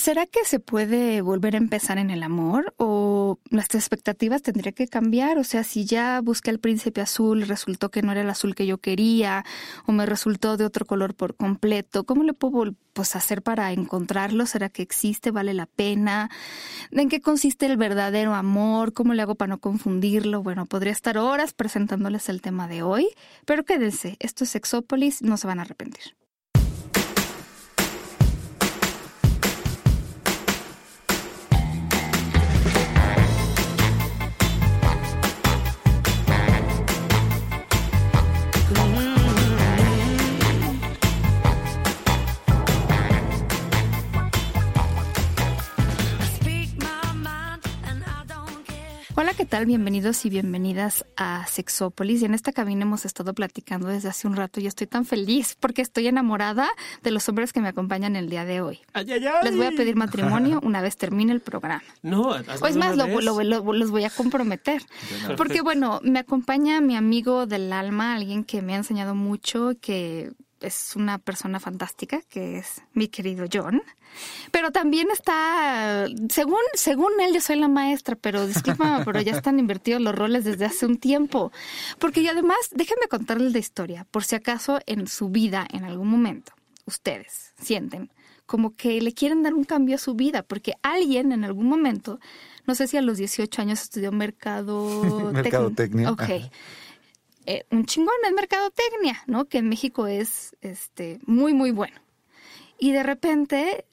¿Será que se puede volver a empezar en el amor o nuestras expectativas tendrían que cambiar? O sea, si ya busqué al príncipe azul resultó que no era el azul que yo quería o me resultó de otro color por completo, ¿cómo le puedo pues, hacer para encontrarlo? ¿Será que existe? ¿Vale la pena? ¿En qué consiste el verdadero amor? ¿Cómo le hago para no confundirlo? Bueno, podría estar horas presentándoles el tema de hoy, pero quédense, esto es Sexópolis, no se van a arrepentir. Hola, ¿qué tal? Bienvenidos y bienvenidas a Sexópolis. Y en esta cabina hemos estado platicando desde hace un rato y estoy tan feliz porque estoy enamorada de los hombres que me acompañan el día de hoy. Ay, ay, ay. Les voy a pedir matrimonio una vez termine el programa. No, O es más, lo, lo- lo- los voy a comprometer. Porque bueno, me acompaña mi amigo del alma, alguien que me ha enseñado mucho, que es una persona fantástica, que es mi querido John. Pero también está, según, según él, yo soy la maestra, pero discúlpame, pero ya están invertidos los roles desde hace un tiempo. Porque y además, déjenme contarles la historia, por si acaso en su vida, en algún momento, ustedes sienten como que le quieren dar un cambio a su vida, porque alguien en algún momento, no sé si a los 18 años estudió mercado Mercadotecnia, Ok. Eh, un chingón es mercadotecnia, ¿no? Que en México es este muy, muy bueno. Y de repente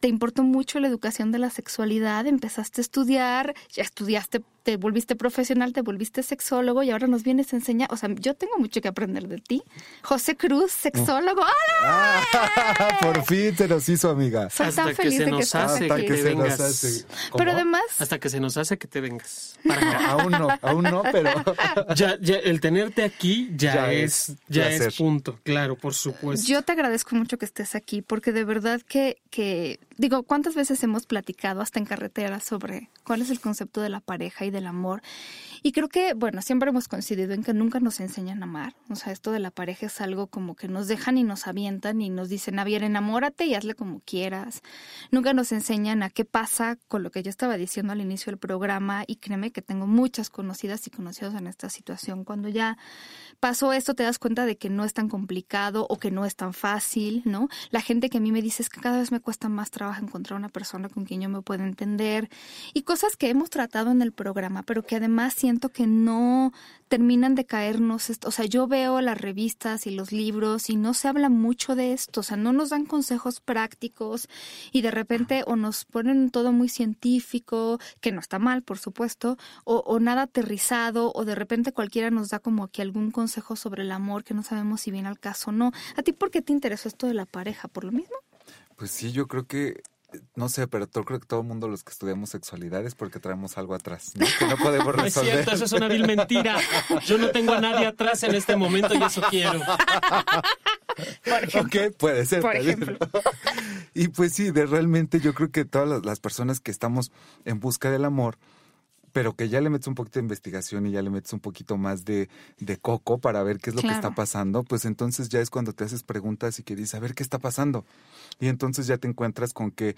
te importó mucho la educación de la sexualidad, empezaste a estudiar, ya estudiaste, te volviste profesional, te volviste sexólogo y ahora nos vienes a enseñar, o sea, yo tengo mucho que aprender de ti. José Cruz, sexólogo. ¡Hola! Ah, por fin se nos hizo amiga. Soy Hasta tan que feliz se de que nos estás hace que que te se nos vengas. hace. Pero además, Hasta que se nos hace que te vengas. Para. Aún no, aún no, pero Ya, ya, el tenerte aquí ya, Ya es, es ya placer. es punto, claro, por supuesto. Yo te agradezco mucho que estés aquí porque de verdad que, que, digo, ¿cuántas veces hemos platicado hasta en carretera sobre cuál es el concepto de la pareja y del amor? Y creo que, bueno, siempre hemos coincidido en que nunca nos enseñan a amar. O sea, esto de la pareja es algo como que nos dejan y nos avientan y nos dicen, a ver, enamórate y hazle como quieras. Nunca nos enseñan a qué pasa con lo que yo estaba diciendo al inicio del programa y créeme que tengo muchas conocidas y conocidos en esta situación. Cuando ya pasó esto te das cuenta de que no es tan complicado o que no es tan fácil, ¿no? La gente que a mí me dice es que cada vez me cuesta más trabajo encontrar una persona con quien yo me pueda entender y cosas que hemos tratado en el programa, pero que además siento que no terminan de caernos, est- o sea, yo veo las revistas y los libros y no se habla mucho de esto, o sea, no nos dan consejos prácticos y de repente o nos ponen todo muy científico, que no está mal, por supuesto, o, o nada aterrizado, o de repente cualquiera nos da como aquí algún consejo sobre el amor que no sabemos si viene al caso o no. ¿A ti por qué te interesó esto de la pareja? ¿Por lo mismo? pues sí, yo creo que no sé, pero yo creo que todo el mundo los que estudiamos sexualidad es porque traemos algo atrás, ¿no? que no podemos No es resolver. cierto, eso es una vil mentira. Yo no tengo a nadie atrás en este momento y eso quiero. Ok, puede ser. Por ejemplo. Y pues sí, de realmente yo creo que todas las, las personas que estamos en busca del amor, pero que ya le metes un poquito de investigación y ya le metes un poquito más de, de coco para ver qué es lo que está pasando, pues entonces ya es cuando te haces preguntas y que dices, a ver qué está pasando. Y entonces ya te encuentras con que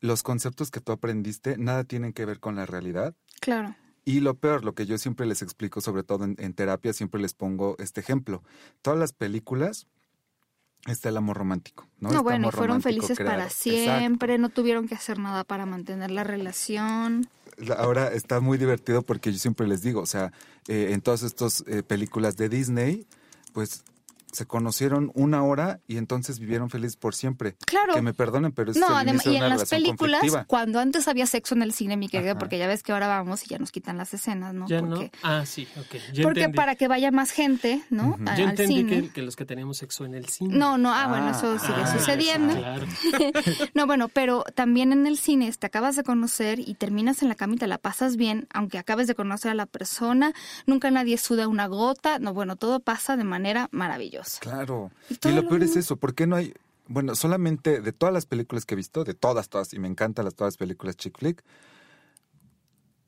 los conceptos que tú aprendiste nada tienen que ver con la realidad. Claro. Y lo peor, lo que yo siempre les explico, sobre todo en, en terapia, siempre les pongo este ejemplo. Todas las películas está el amor romántico, ¿no? No, Este bueno, fueron felices creado. para Exacto. siempre, no tuvieron que hacer nada para mantener la relación. Ahora está muy divertido porque yo siempre les digo, o sea, eh, en todas estas eh, películas de Disney, pues se conocieron una hora y entonces vivieron felices por siempre. Claro. Que me perdonen, pero es No, además, y en las películas, conflictiva. cuando antes había sexo en el cine, mi querida, Ajá. porque ya ves que ahora vamos y ya nos quitan las escenas, ¿no? ¿Ya porque, no? Ah, sí, ok. Ya porque entendí. para que vaya más gente, ¿no? A- Yo al entendí cine. que, que los que teníamos sexo en el cine. No, no, ah, bueno, eso Ah, sigue ah, sucediendo. Claro. no, bueno, pero también en el cine te acabas de conocer y terminas en la cama y te la pasas bien, aunque acabes de conocer a la persona, nunca nadie suda una gota, no, bueno, todo pasa de manera maravillosa. Claro. Y lo lo peor es eso, ¿por qué no hay? Bueno, solamente de todas las películas que he visto, de todas, todas, y me encantan las todas las películas chick flick,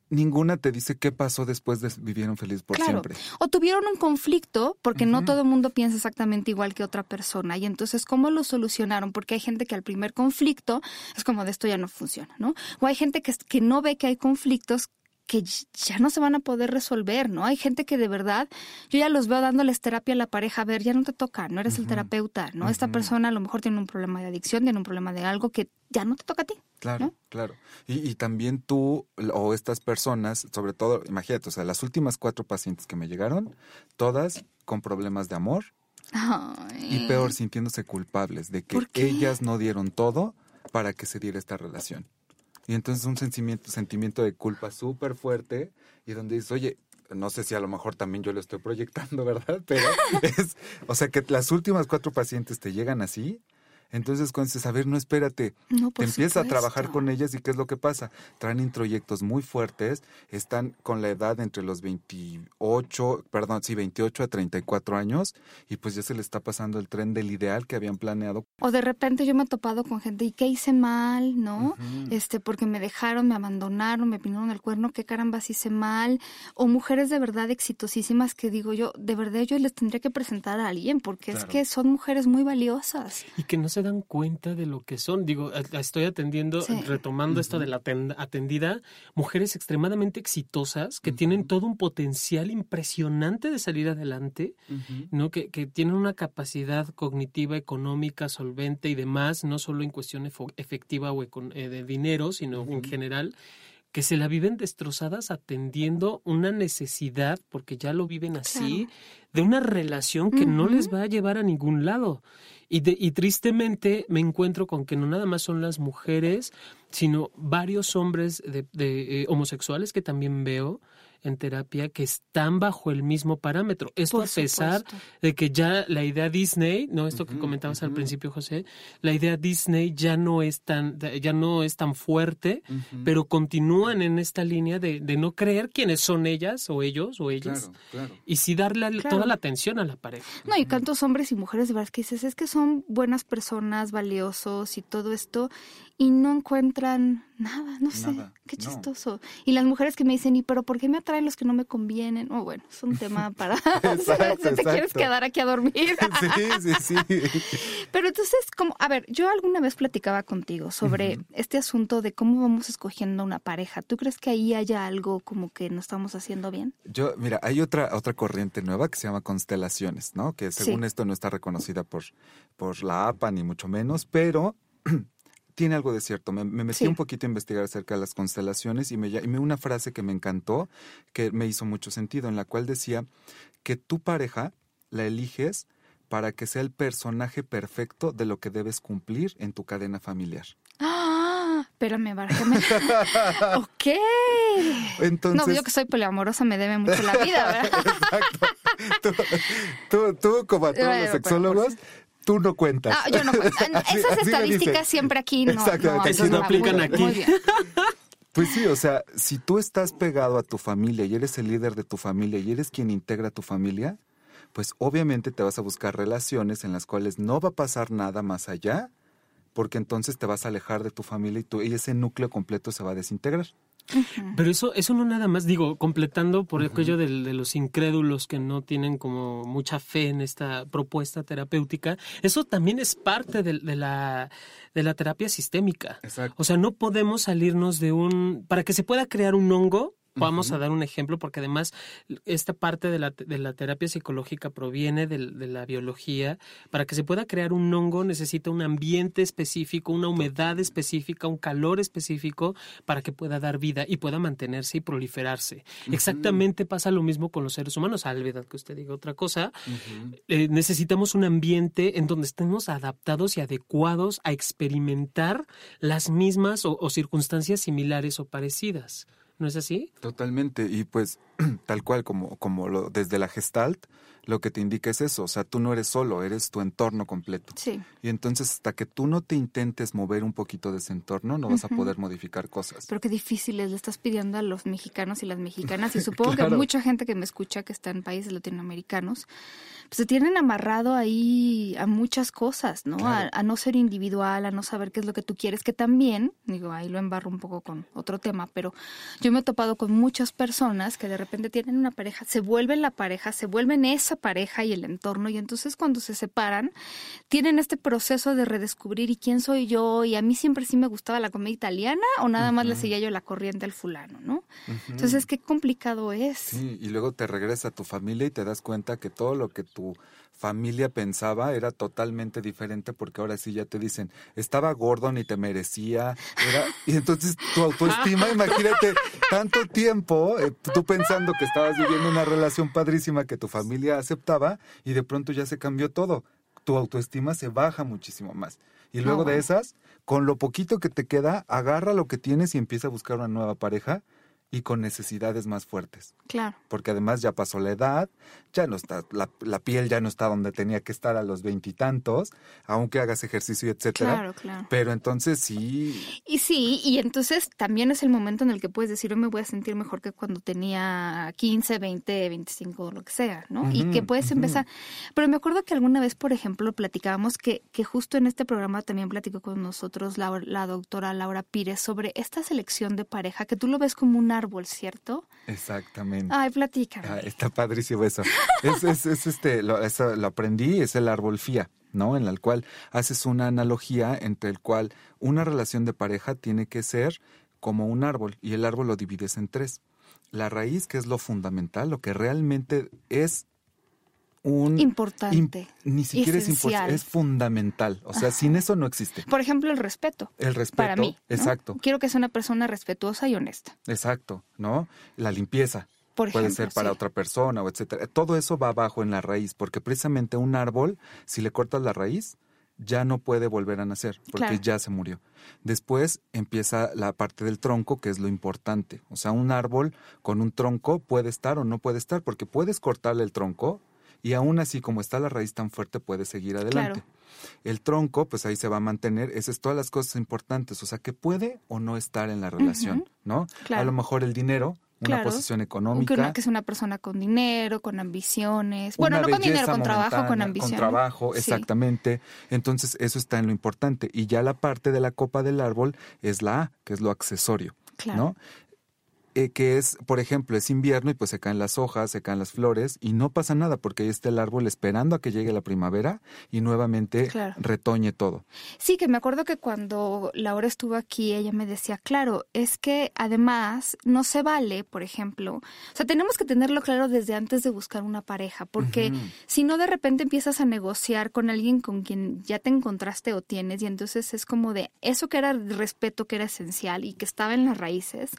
ninguna te dice qué pasó después de vivieron feliz por Claro. siempre. O tuvieron un conflicto, porque no todo el mundo piensa exactamente igual que otra persona. Y entonces, ¿cómo lo solucionaron? Porque hay gente que al primer conflicto es como de esto ya no funciona, ¿no? O hay gente que, que no ve que hay conflictos que ya no se van a poder resolver, ¿no? Hay gente que de verdad, yo ya los veo dándoles terapia a la pareja, a ver, ya no te toca, no eres el terapeuta, ¿no? Esta persona a lo mejor tiene un problema de adicción, tiene un problema de algo que ya no te toca a ti. Claro, ¿no? claro. Y, y también tú o estas personas, sobre todo, imagínate, o sea, las últimas cuatro pacientes que me llegaron, todas con problemas de amor Ay. y peor, sintiéndose culpables de que ellas no dieron todo para que se diera esta relación. Y entonces un sentimiento, sentimiento de culpa súper fuerte y donde dices, oye, no sé si a lo mejor también yo lo estoy proyectando, ¿verdad? Pero es, o sea, que las últimas cuatro pacientes te llegan así. Entonces, cuando dices, a ver, no espérate, No, te empiezas a trabajar con ellas y ¿qué es lo que pasa? Traen introyectos muy fuertes, están con la edad entre los 28, perdón, sí, 28 a 34 años y pues ya se les está pasando el tren del ideal que habían planeado. O de repente yo me he topado con gente, ¿y qué hice mal? ¿No? Este, porque me dejaron, me abandonaron, me pinaron el cuerno, ¿qué carambas hice mal? O mujeres de verdad exitosísimas que digo yo, de verdad yo les tendría que presentar a alguien, porque es que son mujeres muy valiosas. Y que no se dan cuenta de lo que son. Digo, estoy atendiendo, Sí. retomando esto de la aten- atendida, mujeres extremadamente exitosas que tienen todo un potencial impresionante de salir adelante, ¿no? Que, que tienen una capacidad cognitiva, económica, solvente y demás, no solo en cuestión efectiva o eh, de dinero, sino en general, que se la viven destrozadas atendiendo una necesidad, porque ya lo viven así, de una relación que no les va a llevar a ningún lado. Y, de- y tristemente me encuentro con que no nada más son las mujeres, sino varios hombres de, de, eh, homosexuales que también veo en terapia que están bajo el mismo parámetro. Esto Por a pesar supuesto. de que ya la idea Disney, no esto que comentabas al principio, José, la idea Disney ya no es tan, ya no es tan fuerte, pero continúan en esta línea de, de no creer quiénes son ellas o ellos o ellas. Claro, claro. Y sí darle Claro. toda la atención a la pareja. No, y cuántos hombres y mujeres de verdad que dices, es que son buenas personas, valiosos y todo esto, y no encuentran nada, no sé, Nada, qué no. chistoso. Y las mujeres que me dicen, ¿y pero por qué me atraen los que no me convienen? Oh, bueno, es un tema para... Exacto, si te quieres quedar aquí a dormir. Sí, sí, sí. Pero entonces, como, a ver, yo alguna vez platicaba contigo sobre este asunto de cómo vamos escogiendo una pareja. ¿Tú crees que ahí haya algo como que no estamos haciendo bien? Yo, mira, hay otra, otra corriente nueva que se llama constelaciones, ¿no? Que según Sí. esto no está reconocida por, por la APA ni mucho menos, pero tiene algo de cierto. Me, me metí Sí. un poquito a investigar acerca de las constelaciones y me, y me una frase que me encantó, que me hizo mucho sentido, en la cual decía que tu pareja la eliges para que sea el personaje perfecto de lo que debes cumplir en tu cadena familiar. Ah, espérame, bárjame. ok. Entonces, No, yo que soy poliamorosa me debe mucho la vida, ¿verdad? Exacto. Tú, tú, tú, como a todos Bueno, los pero sexólogos, tú no cuentas. Ah, yo no cuento. Así- Esas estadísticas siempre aquí no. Exactamente, no, no aplican muy- aquí. Muy bien. Pues sí, o sea, si tú estás pegado a tu familia y eres el líder de tu familia y eres quien integra tu familia, pues obviamente te vas a buscar relaciones en las cuales no va a pasar nada más allá, porque entonces te vas a alejar de tu familia y, tu, y ese núcleo completo se va a desintegrar. Pero eso, eso no nada más, digo, completando por aquello del- de, los incrédulos que no tienen como mucha fe en esta propuesta terapéutica, eso también es parte de, de la, de la terapia sistémica. Exacto. O sea, no podemos salirnos de un... Para que se pueda crear un hongo, vamos a dar un ejemplo, porque además esta parte de la, de la terapia psicológica proviene del- de, la biología. Para que se pueda crear un hongo necesita un ambiente específico, una humedad específica, un calor específico para que pueda dar vida y pueda mantenerse y proliferarse. Exactamente pasa lo mismo con los seres humanos, salvedad que usted diga otra cosa. Eh, necesitamos un ambiente en donde estemos adaptados y adecuados a experimentar las mismas o, o circunstancias similares o parecidas. ¿No es así? Totalmente, y pues tal cual como, como lo, desde la gestalt, lo que te indica es eso, o sea, tú no eres solo, eres tu entorno completo. Sí. Y entonces hasta que tú no te intentes mover un poquito de ese entorno, no vas a poder modificar cosas. Pero qué difícil es, le estás pidiendo a los mexicanos y las mexicanas, y supongo que mucha gente que me escucha que está en países latinoamericanos, pues se tienen amarrado ahí a muchas cosas, ¿no? Claro. A, a no ser individual, a no saber qué es lo que tú quieres, que también, digo, ahí lo embarro un poco con otro tema, pero yo me he topado con muchas personas que de repente tienen una pareja, se vuelven la pareja, se vuelven esa pareja y el entorno, y entonces cuando se separan, tienen este proceso de redescubrir y quién soy yo, y a mí siempre sí me gustaba la comida italiana, o nada más le seguía yo la corriente al fulano, ¿no? Entonces, qué complicado es. Sí, y luego te regresas a tu familia y te das cuenta que todo lo que tu familia pensaba era totalmente diferente porque ahora sí ya te dicen, estaba gordo ni te merecía, era... y entonces tu autoestima, imagínate, tanto tiempo, eh, tú pensando que estabas viviendo una relación padrísima que tu familia aceptaba y de pronto ya se cambió todo, tu autoestima se baja muchísimo más. Y luego de bueno. esas, con lo poquito que te queda, agarra lo que tienes y empieza a buscar una nueva pareja y con necesidades más fuertes Claro. porque además ya pasó la edad, ya no está, la, la piel ya no está donde tenía que estar a los veintitantos, aunque hagas ejercicio, etcétera. Claro, claro. Pero entonces sí, Y sí, y entonces también es el momento en el que puedes decir, yo me voy a sentir mejor que cuando tenía 15, 20, 25 o lo que sea, ¿no? y que puedes empezar. Pero me acuerdo que alguna vez, por ejemplo, platicábamos que, que justo en este programa también platicó con nosotros la, la doctora Laura Pires sobre esta selección de pareja, que tú lo ves como un árbol, ¿cierto? exactamente. Ay, platícame. Ah, está padrísimo eso. Es, es, es este, lo, eso lo aprendí, es el árbol FIA, ¿no? En el cual haces una analogía entre el cual una relación de pareja tiene que ser como un árbol y el árbol lo divides en tres. La raíz, que es lo fundamental, lo que realmente es un... Importante. im- ni siquiera es importante, es fundamental. O sea, sin eso no existe. Por ejemplo, el respeto. El respeto. Para mí. ¿no? Exacto, Quiero que sea una persona respetuosa y honesta. exacto, ¿no? La limpieza. Por Puede ejemplo, ser para sí. otra persona o etcétera. Todo eso va abajo en la raíz, porque precisamente un árbol, si le cortas la raíz, ya no puede volver a nacer, porque Claro. ya se murió. Después empieza la parte del tronco, que es lo importante. O sea, un árbol con un tronco puede estar o no puede estar, porque puedes cortarle el tronco y aún así, como está la raíz tan fuerte, puede seguir adelante. Claro. El tronco, pues ahí se va a mantener. Esas es todas las cosas importantes. O sea, que puede o no estar en la relación, ¿no? Claro. A lo mejor el dinero, una Claro. posición Que, económica. una, que es una persona con dinero, con ambiciones. Bueno, no con dinero, con trabajo, con ambición. Con trabajo, Sí. exactamente. Entonces, eso está en lo importante. Y ya la parte de la copa del árbol es la A, que es lo accesorio, Claro. ¿no? Eh, que es, por ejemplo, es invierno y pues se caen las hojas, se caen las flores y no pasa nada porque ahí está el árbol esperando a que llegue la primavera y nuevamente Claro. retoñe todo. Sí, que me acuerdo que cuando Laura estuvo aquí, ella me decía, claro, es que además no se vale, por ejemplo, o sea, tenemos que tenerlo claro desde antes de buscar una pareja, porque si no de repente empiezas a negociar con alguien con quien ya te encontraste o tienes, y entonces es como de eso que era respeto, que era esencial y que estaba en las raíces.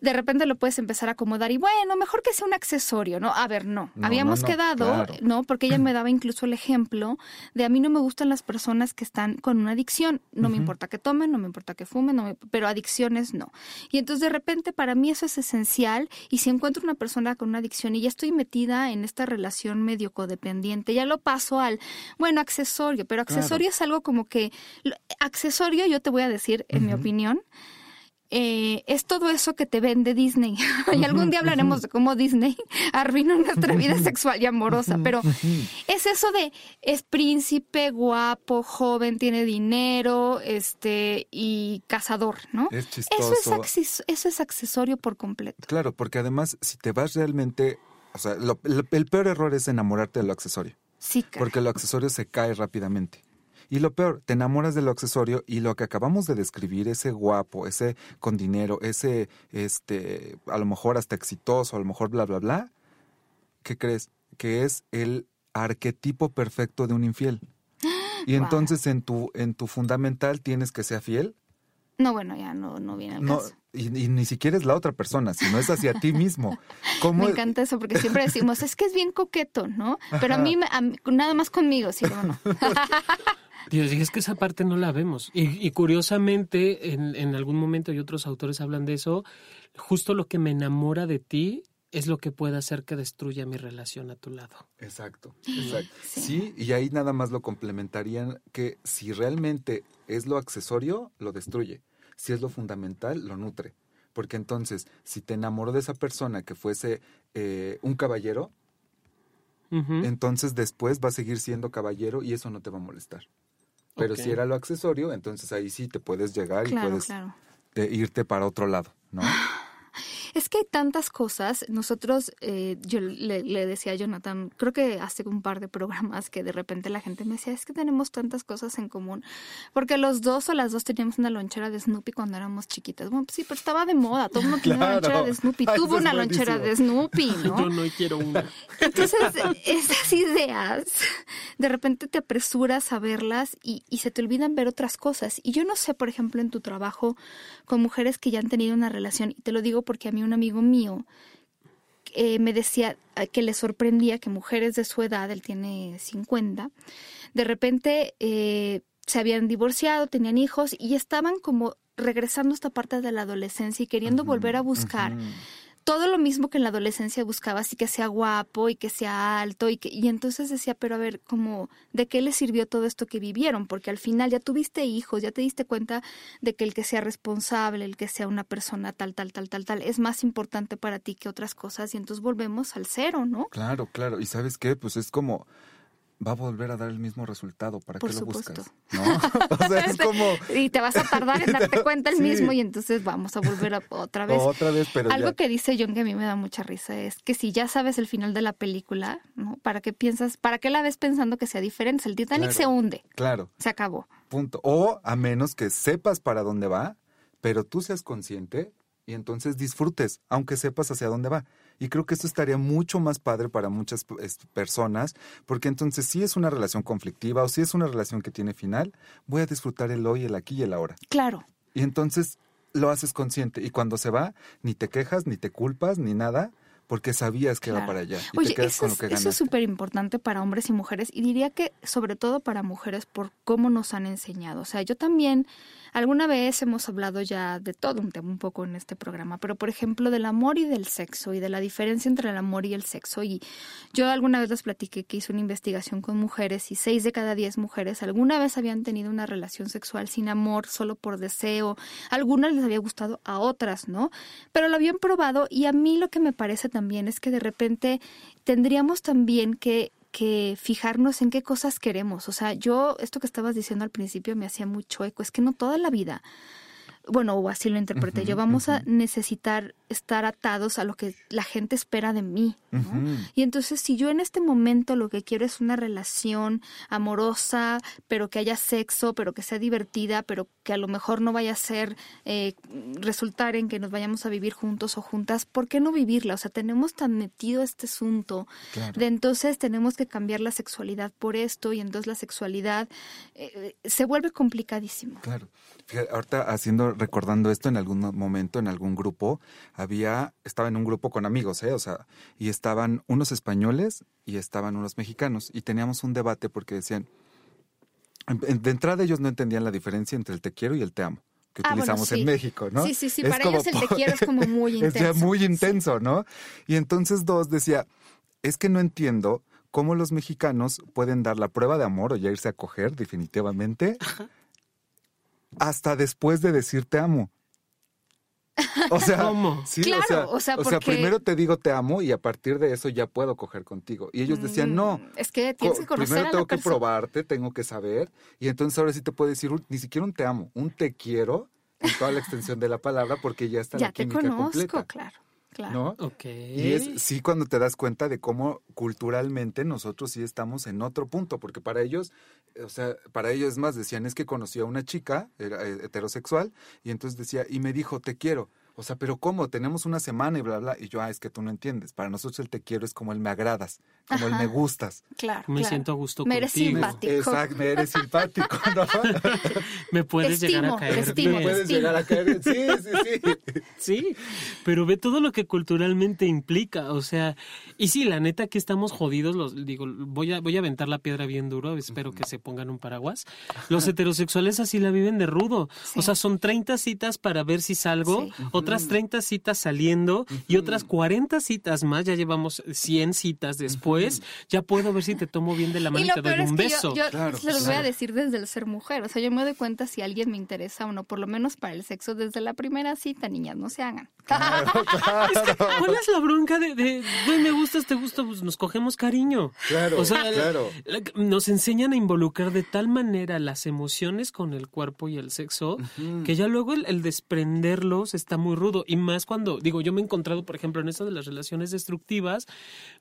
De repente lo puedes empezar a acomodar y bueno, mejor que sea un accesorio, ¿no? A ver, no. No, Habíamos no, no, quedado, claro. ¿no? Porque ella me daba incluso el ejemplo de a mí no me gustan las personas que están con una adicción. No me importa que tomen, no me importa que fumen, no me- pero adicciones no. Y entonces de repente para mí eso es esencial y si encuentro una persona con una adicción y ya estoy metida en esta relación medio codependiente, ya lo paso al, bueno, accesorio, pero Claro. accesorio es algo como que, accesorio yo te voy a decir, en mi opinión, eh, es todo eso que te vende Disney. y algún día hablaremos de cómo Disney arruinó nuestra vida sexual y amorosa, pero es eso de es príncipe, guapo, joven, tiene dinero, este y cazador, ¿no? Es Eso es, chistoso. eso es accesorio por completo. Claro, porque además, si te vas realmente, o sea, lo- el, el peor error es enamorarte de lo accesorio, Sí, caray. porque lo accesorio se cae rápidamente. Y lo peor, te enamoras de lo accesorio y lo que acabamos de describir, ese guapo, ese con dinero, ese, este, a lo mejor hasta exitoso, a lo mejor bla, bla, bla, ¿qué crees? Que es el arquetipo perfecto de un infiel. Y Wow. entonces en tu, en tu fundamental tienes que ser fiel No, bueno, ya no, no viene al no, caso. y, y ni siquiera es la otra persona, sino es hacia ti mismo. ¿Cómo? Me encanta eso porque siempre decimos, es que es bien coqueto, ¿no? Pero a mí, me- a mí- nada más conmigo, sí, no, no. Dios, y es que esa parte no la vemos. Y, y curiosamente, en, en algún momento, y otros autores hablan de eso, justo lo que me enamora de ti es lo que puede hacer que destruya mi relación a tu lado. Exacto, exacto. Sí. y ahí nada más lo complementarían que si realmente es lo accesorio, lo destruye. Si es lo fundamental, lo nutre. Porque entonces, si te enamoró de esa persona que fuese eh, un caballero, entonces después va a seguir siendo caballero y eso no te va a molestar. Pero si era lo accesorio, entonces ahí sí te puedes llegar y puedes irte para otro lado, ¿no? Es que hay tantas cosas. Nosotros, eh, yo le, decía a Jonathan, creo que hace un par de programas que de repente la gente me decía, es que tenemos tantas cosas en común. Porque los dos o las dos teníamos una lonchera de Snoopy cuando éramos chiquitas. Bueno, pues sí, pero estaba de moda. Todo el mundo tenía una lonchera de Snoopy. Tuvo una lonchera de Snoopy, ¿no? Yo no quiero una. Entonces, esas ideas, de repente te apresuras a verlas y, y se te olvidan ver otras cosas. Y yo no sé, por ejemplo, en tu trabajo con mujeres que ya han tenido una relación, y te lo digo porque a mí un amigo mío eh, me decía eh, que le sorprendía que mujeres de su edad, él tiene 50, de repente eh, se habían divorciado, tenían hijos y estaban como regresando a esta parte de la adolescencia y queriendo volver a buscar todo lo mismo que en la adolescencia buscaba, así que sea guapo y que sea alto y que y entonces decía, pero a ver, como de qué le sirvió todo esto que vivieron, porque al final ya tuviste hijos, ya te diste cuenta de que el que sea responsable, el que sea una persona tal tal tal tal tal es más importante para ti que otras cosas y entonces volvemos al cero, ¿no? Claro, claro, y ¿sabes qué? Pues es como va a volver a dar el mismo resultado. ¿Para Por qué lo buscas? ¿No? o sea, es como... y te vas a tardar en darte cuenta el mismo y entonces vamos a volver a, otra vez. Otra vez, pero Algo que dice John que a mí me da mucha risa es que si ya sabes el final de la película, ¿no? ¿Para qué piensas, para qué la ves pensando que sea diferente? El Titanic se hunde. Claro. Se acabó. Punto. O a menos que sepas para dónde va, pero tú seas consciente y entonces disfrutes, aunque sepas hacia dónde va. Y creo que esto estaría mucho más padre para muchas personas, porque entonces si es una relación conflictiva o si es una relación que tiene final, voy a disfrutar el hoy, el aquí y el ahora. Claro. Y entonces lo haces consciente y cuando se va, ni te quejas, ni te culpas, ni nada, porque sabías que iba para allá. Y Oye, eso, es, eso es súper importante para hombres y mujeres y diría que sobre todo para mujeres por cómo nos han enseñado. O sea, yo también Alguna vez hemos hablado ya de todo un tema un poco en este programa, pero por ejemplo del amor y del sexo y de la diferencia entre el amor y el sexo. Y yo alguna vez les platiqué que hice una investigación con mujeres y seis de cada diez mujeres alguna vez habían tenido una relación sexual sin amor, solo por deseo. Algunas les había gustado, a otras no, pero lo habían probado y a mí lo que me parece también es que de repente tendríamos también que que fijarnos en qué cosas queremos. O sea, yo, esto que estabas diciendo al principio me hacía mucho eco, es que no toda la vida bueno, o así lo interpreté yo, vamos a necesitar estar atados a lo que la gente espera de mí. Y entonces, si yo en este momento lo que quiero es una relación amorosa, pero que haya sexo, pero que sea divertida, pero que a lo mejor no vaya a ser, eh, resultar en que nos vayamos a vivir juntos o juntas, ¿por qué no vivirla? O sea, tenemos tan metido este asunto de entonces tenemos que cambiar la sexualidad por esto y entonces la sexualidad eh, se vuelve complicadísimo. Claro. ahorita haciendo recordando esto en algún momento, en algún grupo, había, estaba en un grupo con amigos, ¿eh? O sea, y estaban unos españoles y estaban unos mexicanos, y teníamos un debate porque decían, de entrada ellos no entendían la diferencia entre el te quiero y el te amo que ah, utilizamos en México, ¿no? Sí, sí, sí, para ellos el te quiero es como muy intenso. Es ya muy intenso, ¿no? Y entonces dos decía, es que no entiendo cómo los mexicanos pueden dar la prueba de amor o ya irse a coger definitivamente hasta después de decir te amo. O sea, ¿Cómo? Sí, o sea, o sea, primero te digo te amo y a partir de eso ya puedo coger contigo. Y ellos decían, no. Mm, es que tienes que conocer Primero tengo que probarte, tengo que saber. Y entonces ahora sí te puedo decir ni siquiera un te amo, un te quiero en toda la extensión de la palabra porque ya está la química conozco, completa. claro. Claro. ¿No? Okay. Y es sí cuando te das cuenta de cómo culturalmente nosotros sí estamos en otro punto, porque para ellos, o sea, para ellos es más, decían, es que conocí a una chica, era eh, heterosexual, y entonces decía, y me dijo, te quiero. O sea, pero ¿cómo? Tenemos una semana y bla, bla. Y yo, ah, es que tú no entiendes. Para nosotros el te quiero es como el me agradas, como el me gustas. Claro. Me siento a gusto me eres simpático. Exacto, me eres simpático, ¿no? me puedes llegar a caer. Estimo, me puedes llegar a caer. Sí, sí, sí. sí, pero ve todo lo que culturalmente implica. O sea, y sí, la neta que estamos jodidos. Los, digo, voy a, voy a aventar la piedra bien duro. Espero que se pongan un paraguas. Los heterosexuales así la viven de rudo. O sea, son 30 citas para ver si salgo. O otras 30 citas saliendo y otras 40 citas más, ya llevamos 100 citas después, ya puedo ver si te tomo bien de la mano y, te doy un beso. Yo, se los voy a decir desde el ser mujer, o sea, yo me doy cuenta si alguien me interesa o no, por lo menos para el sexo desde la primera cita, niñas, no se hagan. ¿Cuál es la bronca de, de me gustas, te gusta, pues nos cogemos cariño? Claro, o sea, claro. nos enseñan a involucrar de tal manera las emociones con el cuerpo y el sexo que ya luego el, desprenderlos está muy rudo. Y más cuando, digo, yo me he encontrado, por ejemplo, en esto de las relaciones destructivas,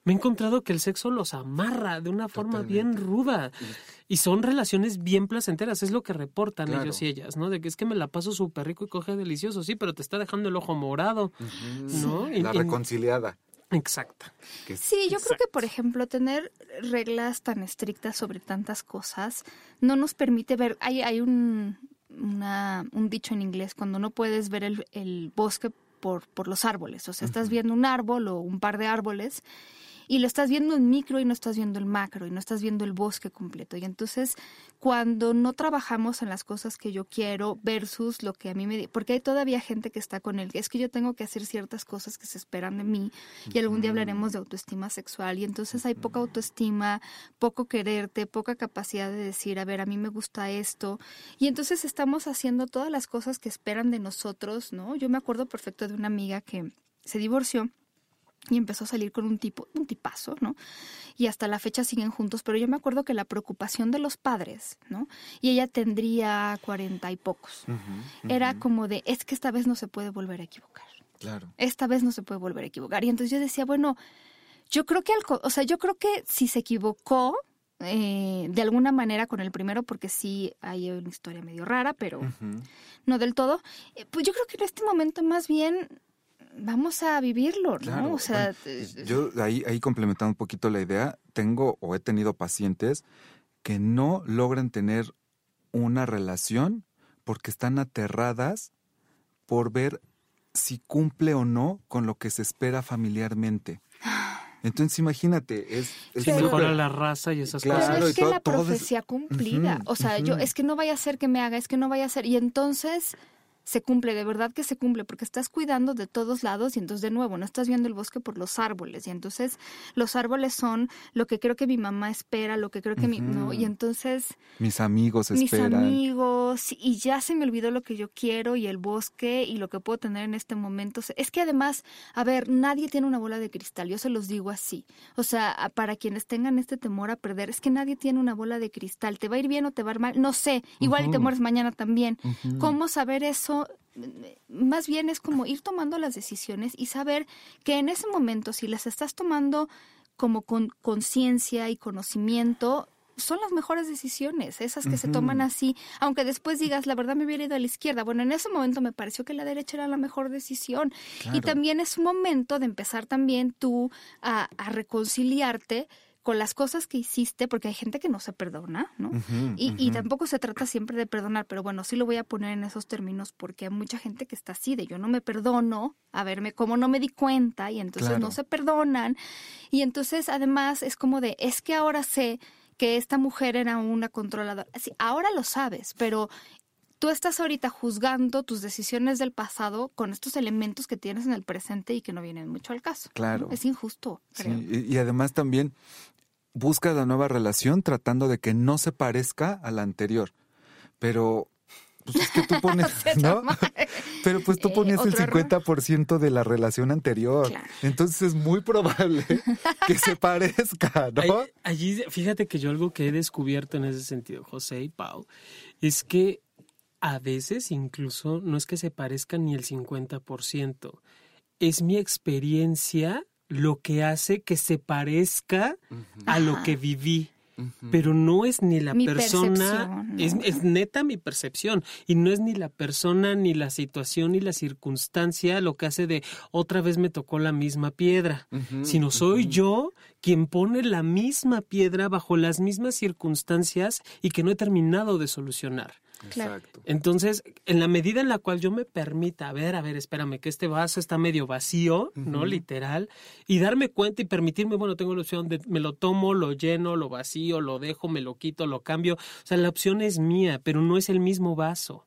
me he encontrado que el sexo los amarra de una forma bien ruda. Y son relaciones bien placenteras, es lo que reportan ellos y ellas, ¿no? De que es que me la paso súper rico y coge delicioso, sí, pero te está dejando el ojo morado, ¿no? La reconciliada. Exacto. Sí, yo creo que, por ejemplo, tener reglas tan estrictas sobre tantas cosas no nos permite ver. Hay, hay un, un dicho en inglés cuando no puedes ver el, el bosque por, por los árboles. O sea, estás viendo un árbol o un par de árboles y lo estás viendo en micro y no estás viendo el macro y no estás viendo el bosque completo. Y entonces, cuando no trabajamos en las cosas que yo quiero versus lo que a mí me... Porque hay todavía gente que está con él, es que yo tengo que hacer ciertas cosas que se esperan de mí y algún día hablaremos de autoestima sexual y entonces hay poca autoestima, poco quererte, poca capacidad de decir, a ver, a mí me gusta esto. Y entonces estamos haciendo todas las cosas que esperan de nosotros, ¿no? Yo me acuerdo perfecto de una amiga que se divorció y empezó a salir con un tipo, un tipazo, ¿no? Y hasta la fecha siguen juntos, pero yo me acuerdo que la preocupación de los padres, ¿no? Y ella tendría cuarenta y pocos. Era como de, es que esta vez no se puede volver a equivocar. Claro. Esta vez no se puede volver a equivocar. Y entonces yo decía, bueno, yo creo que, o sea, yo creo que si se equivocó, eh, de alguna manera con el primero, porque sí hay una historia medio rara, pero no del todo, eh, pues yo creo que en este momento más bien vamos a vivirlo, ¿no? O sea, yo ahí, ahí complementando un poquito la idea, tengo o he tenido pacientes que no logran tener una relación porque están aterradas por ver si cumple o no con lo que se espera familiarmente. Entonces imagínate, es, es mejora la raza y esas cosas. Pero es que la profecía cumplida. o sea, yo es que no vaya a ser que me haga, es que no vaya a ser. Y entonces se cumple, de verdad que se cumple, porque estás cuidando de todos lados y entonces de nuevo no estás viendo el bosque por los árboles y entonces los árboles son lo que creo que mi mamá espera, lo que creo que mi no y entonces mis amigos esperan. Mis amigos y ya se me olvidó lo que yo quiero y el bosque y lo que puedo tener en este momento. Es que además, a ver, nadie tiene una bola de cristal, yo se los digo así. O sea, para quienes tengan este temor a perder, es que nadie tiene una bola de cristal. ¿Te va a ir bien o te va a ir mal? No sé, igual y te mueres mañana también. ¿Cómo saber eso? Más bien es como ir tomando las decisiones y saber que en ese momento, si las estás tomando como con conciencia y conocimiento, son las mejores decisiones, esas que se toman así, aunque después digas, la verdad me hubiera ido a la izquierda. Bueno, en ese momento me pareció que la derecha era la mejor decisión. Y también es un momento de empezar también tú a, a reconciliarte con las cosas que hiciste, porque hay gente que no se perdona, ¿no? y, y, tampoco se trata siempre de perdonar, pero bueno, sí lo voy a poner en esos términos porque hay mucha gente que está así, de yo no me perdono, a verme como no me di cuenta y entonces no se perdonan. Y entonces además es como de, es que ahora sé que esta mujer era una controladora. Sí, ahora lo sabes, pero tú estás ahorita juzgando tus decisiones del pasado con estos elementos que tienes en el presente y que no vienen mucho al caso. Claro. Es injusto. Creo. Sí, y, además también buscas la nueva relación tratando de que no se parezca a la anterior. Pero pues es que tú pones, ¿no? Pero pues tú eh, pones el 50% de la relación anterior. Entonces es muy probable que se parezca, ¿no? Allí, fíjate que yo algo que he descubierto en ese sentido, José y Pau, es que a veces incluso no es que se parezcan ni el 50%, es mi experiencia lo que hace que se parezca a lo que viví. Pero no es ni la persona, es, es, neta mi percepción, y no es ni la persona, ni la situación, ni la circunstancia lo que hace de otra vez me tocó la misma piedra, sino soy yo quien pone la misma piedra bajo las mismas circunstancias y que no he terminado de solucionar. Exacto. Entonces, en la medida en la cual yo me permita, a ver, a ver, espérame, que este vaso está medio vacío, ¿no? Literal, y darme cuenta y permitirme, bueno, tengo la opción de me lo tomo, lo lleno, lo vacío, lo dejo, me lo quito, lo cambio. O sea, la opción es mía, pero no es el mismo vaso.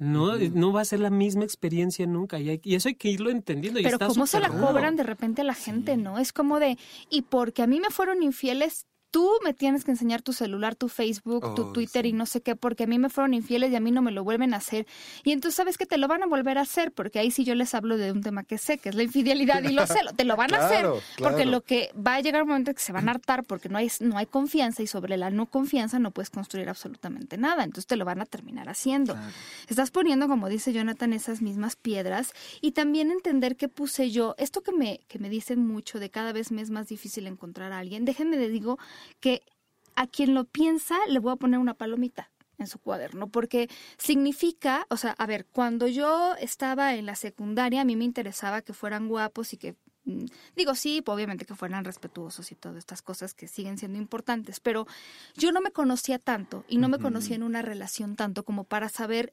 No, no va a ser la misma experiencia nunca. Y, hay- y eso hay que irlo entendiendo. y Pero está cómo se la cobran de repente a la gente, ¿no? Es como de, y porque a mí me fueron infieles, tú me tienes que enseñar tu celular, tu Facebook, tu Oh, Twitter y no sé qué, porque a mí me fueron infieles y a mí no me lo vuelven a hacer. Y entonces sabes que te lo van a volver a hacer, porque ahí sí yo les hablo de un tema que sé, que es la infidelidad y lo sé, lo- te lo van a hacer. Claro, Porque lo que va a llegar un momento en que se van a hartar porque no hay, no hay confianza y sobre la no confianza no puedes construir absolutamente nada. Entonces te lo van a terminar haciendo. Claro. Estás poniendo, como dice Jonathan, esas mismas piedras y también entender qué puse yo. Esto que me, que me dicen mucho de cada vez me es más difícil encontrar a alguien. Déjenme le digo que a quien lo piensa le voy a poner una palomita en su cuaderno, porque significa, o sea, a ver, cuando yo estaba en la secundaria, a mí me interesaba que fueran guapos y que, mm, digo, sí, obviamente que fueran respetuosos y todas estas cosas que siguen siendo importantes, pero yo no me conocía tanto y no me conocía en una relación tanto como para saber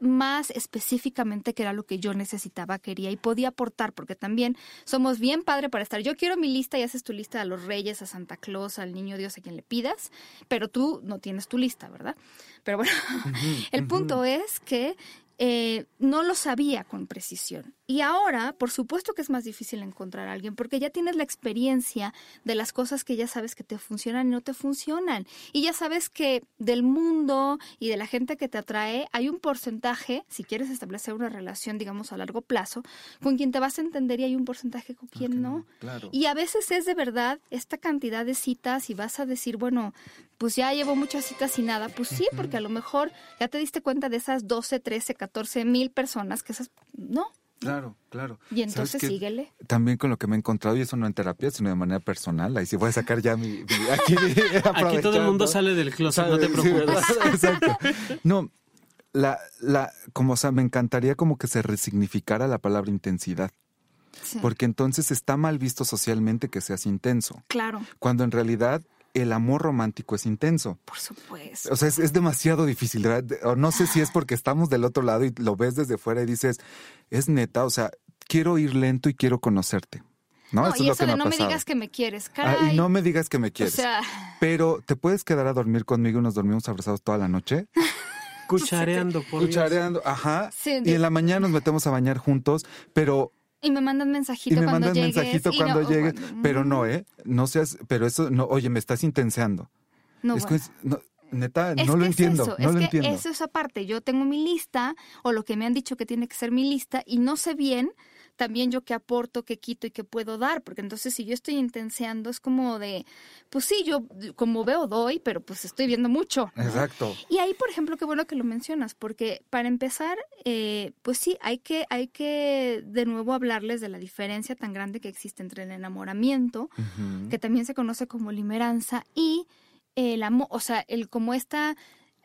más específicamente qué era lo que yo necesitaba, quería y podía aportar, porque también somos bien padre para estar. Yo quiero mi lista y haces tu lista a los reyes, a Santa Claus, al niño Dios, a quien le pidas, pero tú no tienes tu lista, ¿verdad? Pero bueno, el punto es que eh, no lo sabía con precisión. Y ahora, por supuesto que es más difícil encontrar a alguien, porque ya tienes la experiencia de las cosas que ya sabes que te funcionan y no te funcionan. Y ya sabes que del mundo y de la gente que te atrae, hay un porcentaje, si quieres establecer una relación, digamos, a largo plazo, con quien te vas a entender y hay un porcentaje con quien no. Claro. Y a veces es de verdad esta cantidad de citas y vas a decir, bueno, pues ya llevo muchas citas y nada. Pues sí, porque a lo mejor ya te diste cuenta de esas 12, 13, 14 mil personas que esas, no. Claro, claro. Y ¿Sabes entonces qué? síguele. También con lo que me he encontrado, y eso no en terapia, sino de manera personal. Ahí sí voy a sacar ya mi. mi- aquí, Aquí todo el mundo sale del closet, no te preocupes. Exacto. No, la, la, como o sea, me encantaría como que se resignificara la palabra intensidad, Sí, porque entonces está mal visto socialmente que seas intenso, claro, cuando en realidad el amor romántico es intenso. por supuesto. O sea, es, es demasiado difícil. ¿verdad? No sé si es porque estamos del otro lado y lo ves desde fuera y dices, es neta, o sea, quiero ir lento y quiero conocerte. No, No, eso y es lo eso que me de ha no me digas que me quieres, Ah, caray. y no me digas que me quieres. O sea, Pero te puedes quedar a dormir conmigo y nos dormimos abrazados toda la noche. Cuchareando, por Dios. Cuchareando, ajá. Sí, y en la mañana nos metemos a bañar juntos, pero y me mandan mensajito y me cuando llegues. mensajito cuando no- llegues, cuando- pero no, ¿eh? No seas, pero eso no, oye, me estás intenseando. No, es bueno. que es- no, neta, Es no lo que entiendo, es eso, no es lo que entiendo. eso es aparte. Yo tengo mi lista o lo que me han dicho que tiene que ser mi lista y no sé bien también yo qué aporto, qué quito y qué puedo dar, porque entonces si yo estoy intenseando es como de, pues sí, yo como veo doy, pero pues estoy viendo mucho. Exacto. Y ahí, por ejemplo, qué bueno que lo mencionas, porque para empezar, eh, pues sí, hay que, hay que de nuevo hablarles de la diferencia tan grande que existe entre el enamoramiento, que también se conoce como limeranza, y el amor, o sea, el como esta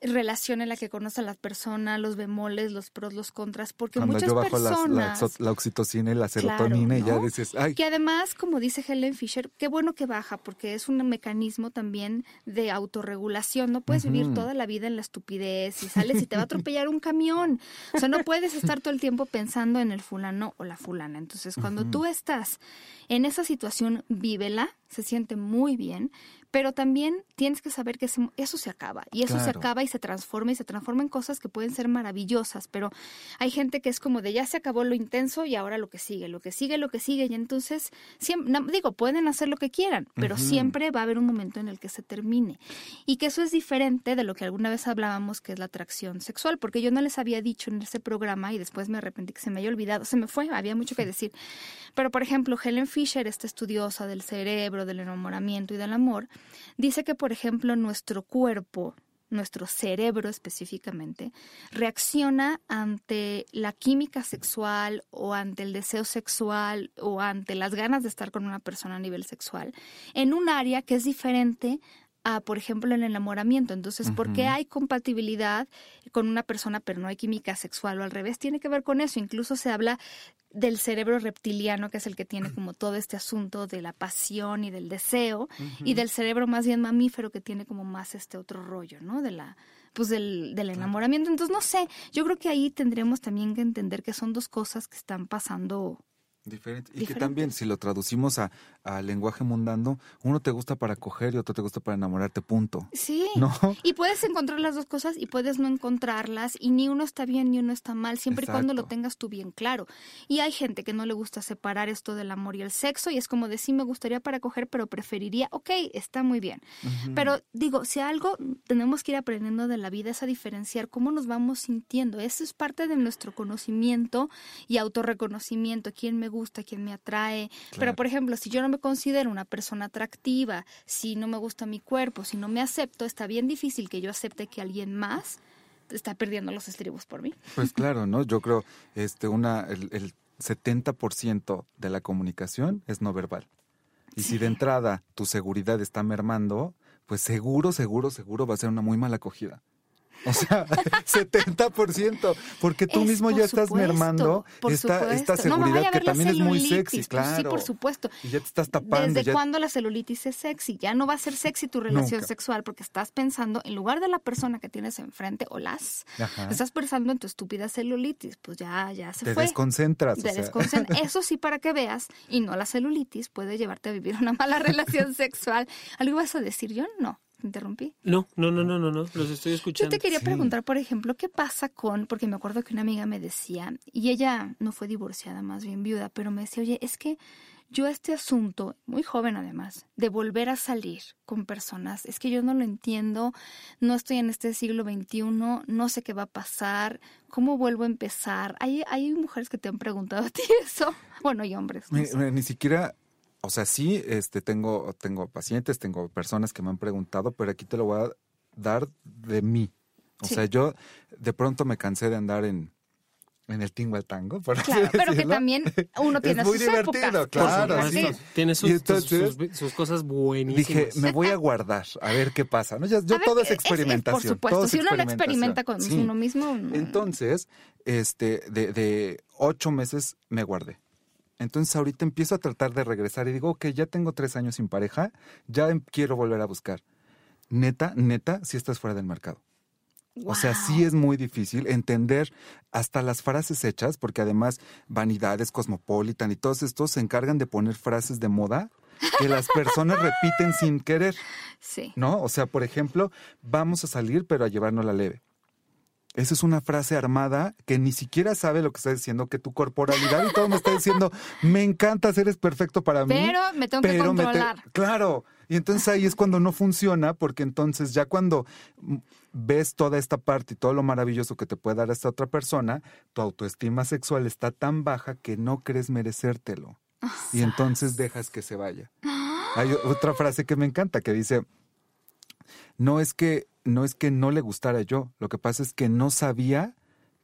relación en la que conoce a la persona, los bemoles, los pros, los contras, porque Cuando muchas yo bajo las- la, personas... exo- la oxitocina y la Claro, serotonina y ya dices, ay, Que además, como dice Helen Fisher, qué bueno que baja, porque es un mecanismo también de autorregulación. No puedes vivir toda la vida en la estupidez y sales y te va a atropellar un camión. O sea, no puedes estar todo el tiempo pensando en el fulano o la fulana. Entonces, cuando tú estás en esa situación, vívela, se siente muy bien, pero también tienes que saber que eso se acaba y eso se acaba y se transforma y se transforma en cosas que pueden ser maravillosas, pero hay gente que es como de ya se acabó lo intenso y ahora lo que sigue, lo que sigue, lo que sigue y entonces siempre, no, digo, pueden hacer lo que quieran, pero siempre va a haber un momento en el que se termine y que eso es diferente de lo que alguna vez hablábamos que es la atracción sexual, porque yo no les había dicho en ese programa y después me arrepentí que se me haya olvidado, se me fue, había mucho que decir. Pero, por ejemplo, Helen Fisher, esta estudiosa del cerebro, del enamoramiento y del amor, dice que, por ejemplo, nuestro cuerpo, nuestro cerebro específicamente, reacciona ante la química sexual o ante el deseo sexual o ante las ganas de estar con una persona a nivel sexual en un área que es diferente a, por ejemplo, el enamoramiento. Entonces, ¿por qué hay compatibilidad con una persona pero no hay química sexual o al revés? Tiene que ver con eso. Incluso se habla del cerebro reptiliano, que es el que tiene como todo este asunto de la pasión y del deseo, y del cerebro más bien mamífero, que tiene como más este otro rollo, ¿no? De la pues del, del enamoramiento. Entonces, no sé, yo creo que ahí tendremos también que entender que son dos cosas que están pasando Diferente. Y que también, si lo traducimos a, a, lenguaje mundano, uno te gusta para coger y otro te gusta para enamorarte, punto. Sí. ¿No? Y puedes encontrar las dos cosas y puedes no encontrarlas y ni uno está bien ni uno está mal, siempre y cuando lo tengas tú bien claro. Y hay gente que no le gusta separar esto del amor y el sexo y es como decir, me gustaría para coger, pero preferiría, ok, está muy bien. Pero digo, si algo tenemos que ir aprendiendo de la vida es a diferenciar cómo nos vamos sintiendo. Eso es parte de nuestro conocimiento y autorreconocimiento, quién me gusta, quién me atrae. Claro. Pero, por ejemplo, si yo no me considero una persona atractiva, si no me gusta mi cuerpo, si no me acepto, está bien difícil que yo acepte que alguien más está perdiendo los estribos por mí. Pues claro, ¿no? Yo creo este una el, el 70% de la comunicación es no verbal. Y sí. si de entrada tu seguridad está mermando, pues seguro, seguro, seguro va a ser una muy mala acogida. O sea, 70%, porque tú es, mismo ya estás mermando esta, esta, seguridad no, que también es muy sexy, claro. Pues sí, por supuesto. Y ya te estás tapando. ¿Desde ya... cuándo la celulitis es sexy? Ya no va a ser sexy tu relación Nunca. sexual porque estás pensando, en lugar de la persona que tienes enfrente o las, Ajá. estás pensando en tu estúpida celulitis. Pues ya, ya se te fue. Desconcentras, te o sea. desconcentras. Eso sí, para que veas, y no la celulitis puede llevarte a vivir una mala relación sexual. ¿Algo vas a decir yo? No interrumpí? No, no, no, no, no, no, los estoy escuchando. Yo te quería Sí. preguntar, por ejemplo, ¿qué pasa con, porque me acuerdo que una amiga me decía, y ella no fue divorciada, más bien viuda, pero me decía, oye, es que yo este asunto, muy joven además, de volver a salir con personas, es que yo no lo entiendo, no estoy en este siglo XXI, no sé qué va a pasar, cómo vuelvo a empezar. Hay, hay mujeres que te han preguntado a ti eso, bueno, y hombres. no ni siquiera, o sea, sí, este, tengo, tengo pacientes, tengo personas que me han preguntado, pero aquí te lo voy a dar de mí. O Sí. sea, yo de pronto me cansé de andar en, en el tingo al tango, por así Claro, pero que también uno tiene es muy sus divertido, épocas. claro. Por sí. supuesto. Tiene sus, Y entonces- sus, sus cosas buenísimas. Dije, me voy a guardar, a ver qué pasa. ¿no? Ya, yo ver, todo es es- es- experimentación. por supuesto, todo es si uno no experimentación. experimenta con Sí. uno mismo. no. Entonces, este, de, de ocho meses me guardé. Entonces ahorita empiezo a tratar de regresar y digo, ok, ya tengo tres años sin pareja, ya em- quiero volver a buscar. Neta, neta, si estás fuera del mercado. O sea, sí es muy difícil entender hasta las frases hechas, porque además Vanidades, Cosmopolitan y todos estos se encargan de poner frases de moda que las personas repiten sin querer, Sí. ¿no? O sea, por ejemplo, vamos a salir pero a llevarnos la leve. Esa es una frase armada que ni siquiera sabe lo que está diciendo, que tu corporalidad y todo me está diciendo, me encanta, eres perfecto para mí. Pero me tengo que te- controlar. Claro. Y entonces ahí es cuando no funciona, porque entonces ya cuando ves toda esta parte y todo lo maravilloso que te puede dar esta otra persona, tu autoestima sexual está tan baja que no crees merecértelo. Y entonces dejas que se vaya. Hay otra frase que me encanta que dice, no es que no es que no le gustara yo, lo que pasa es que no sabía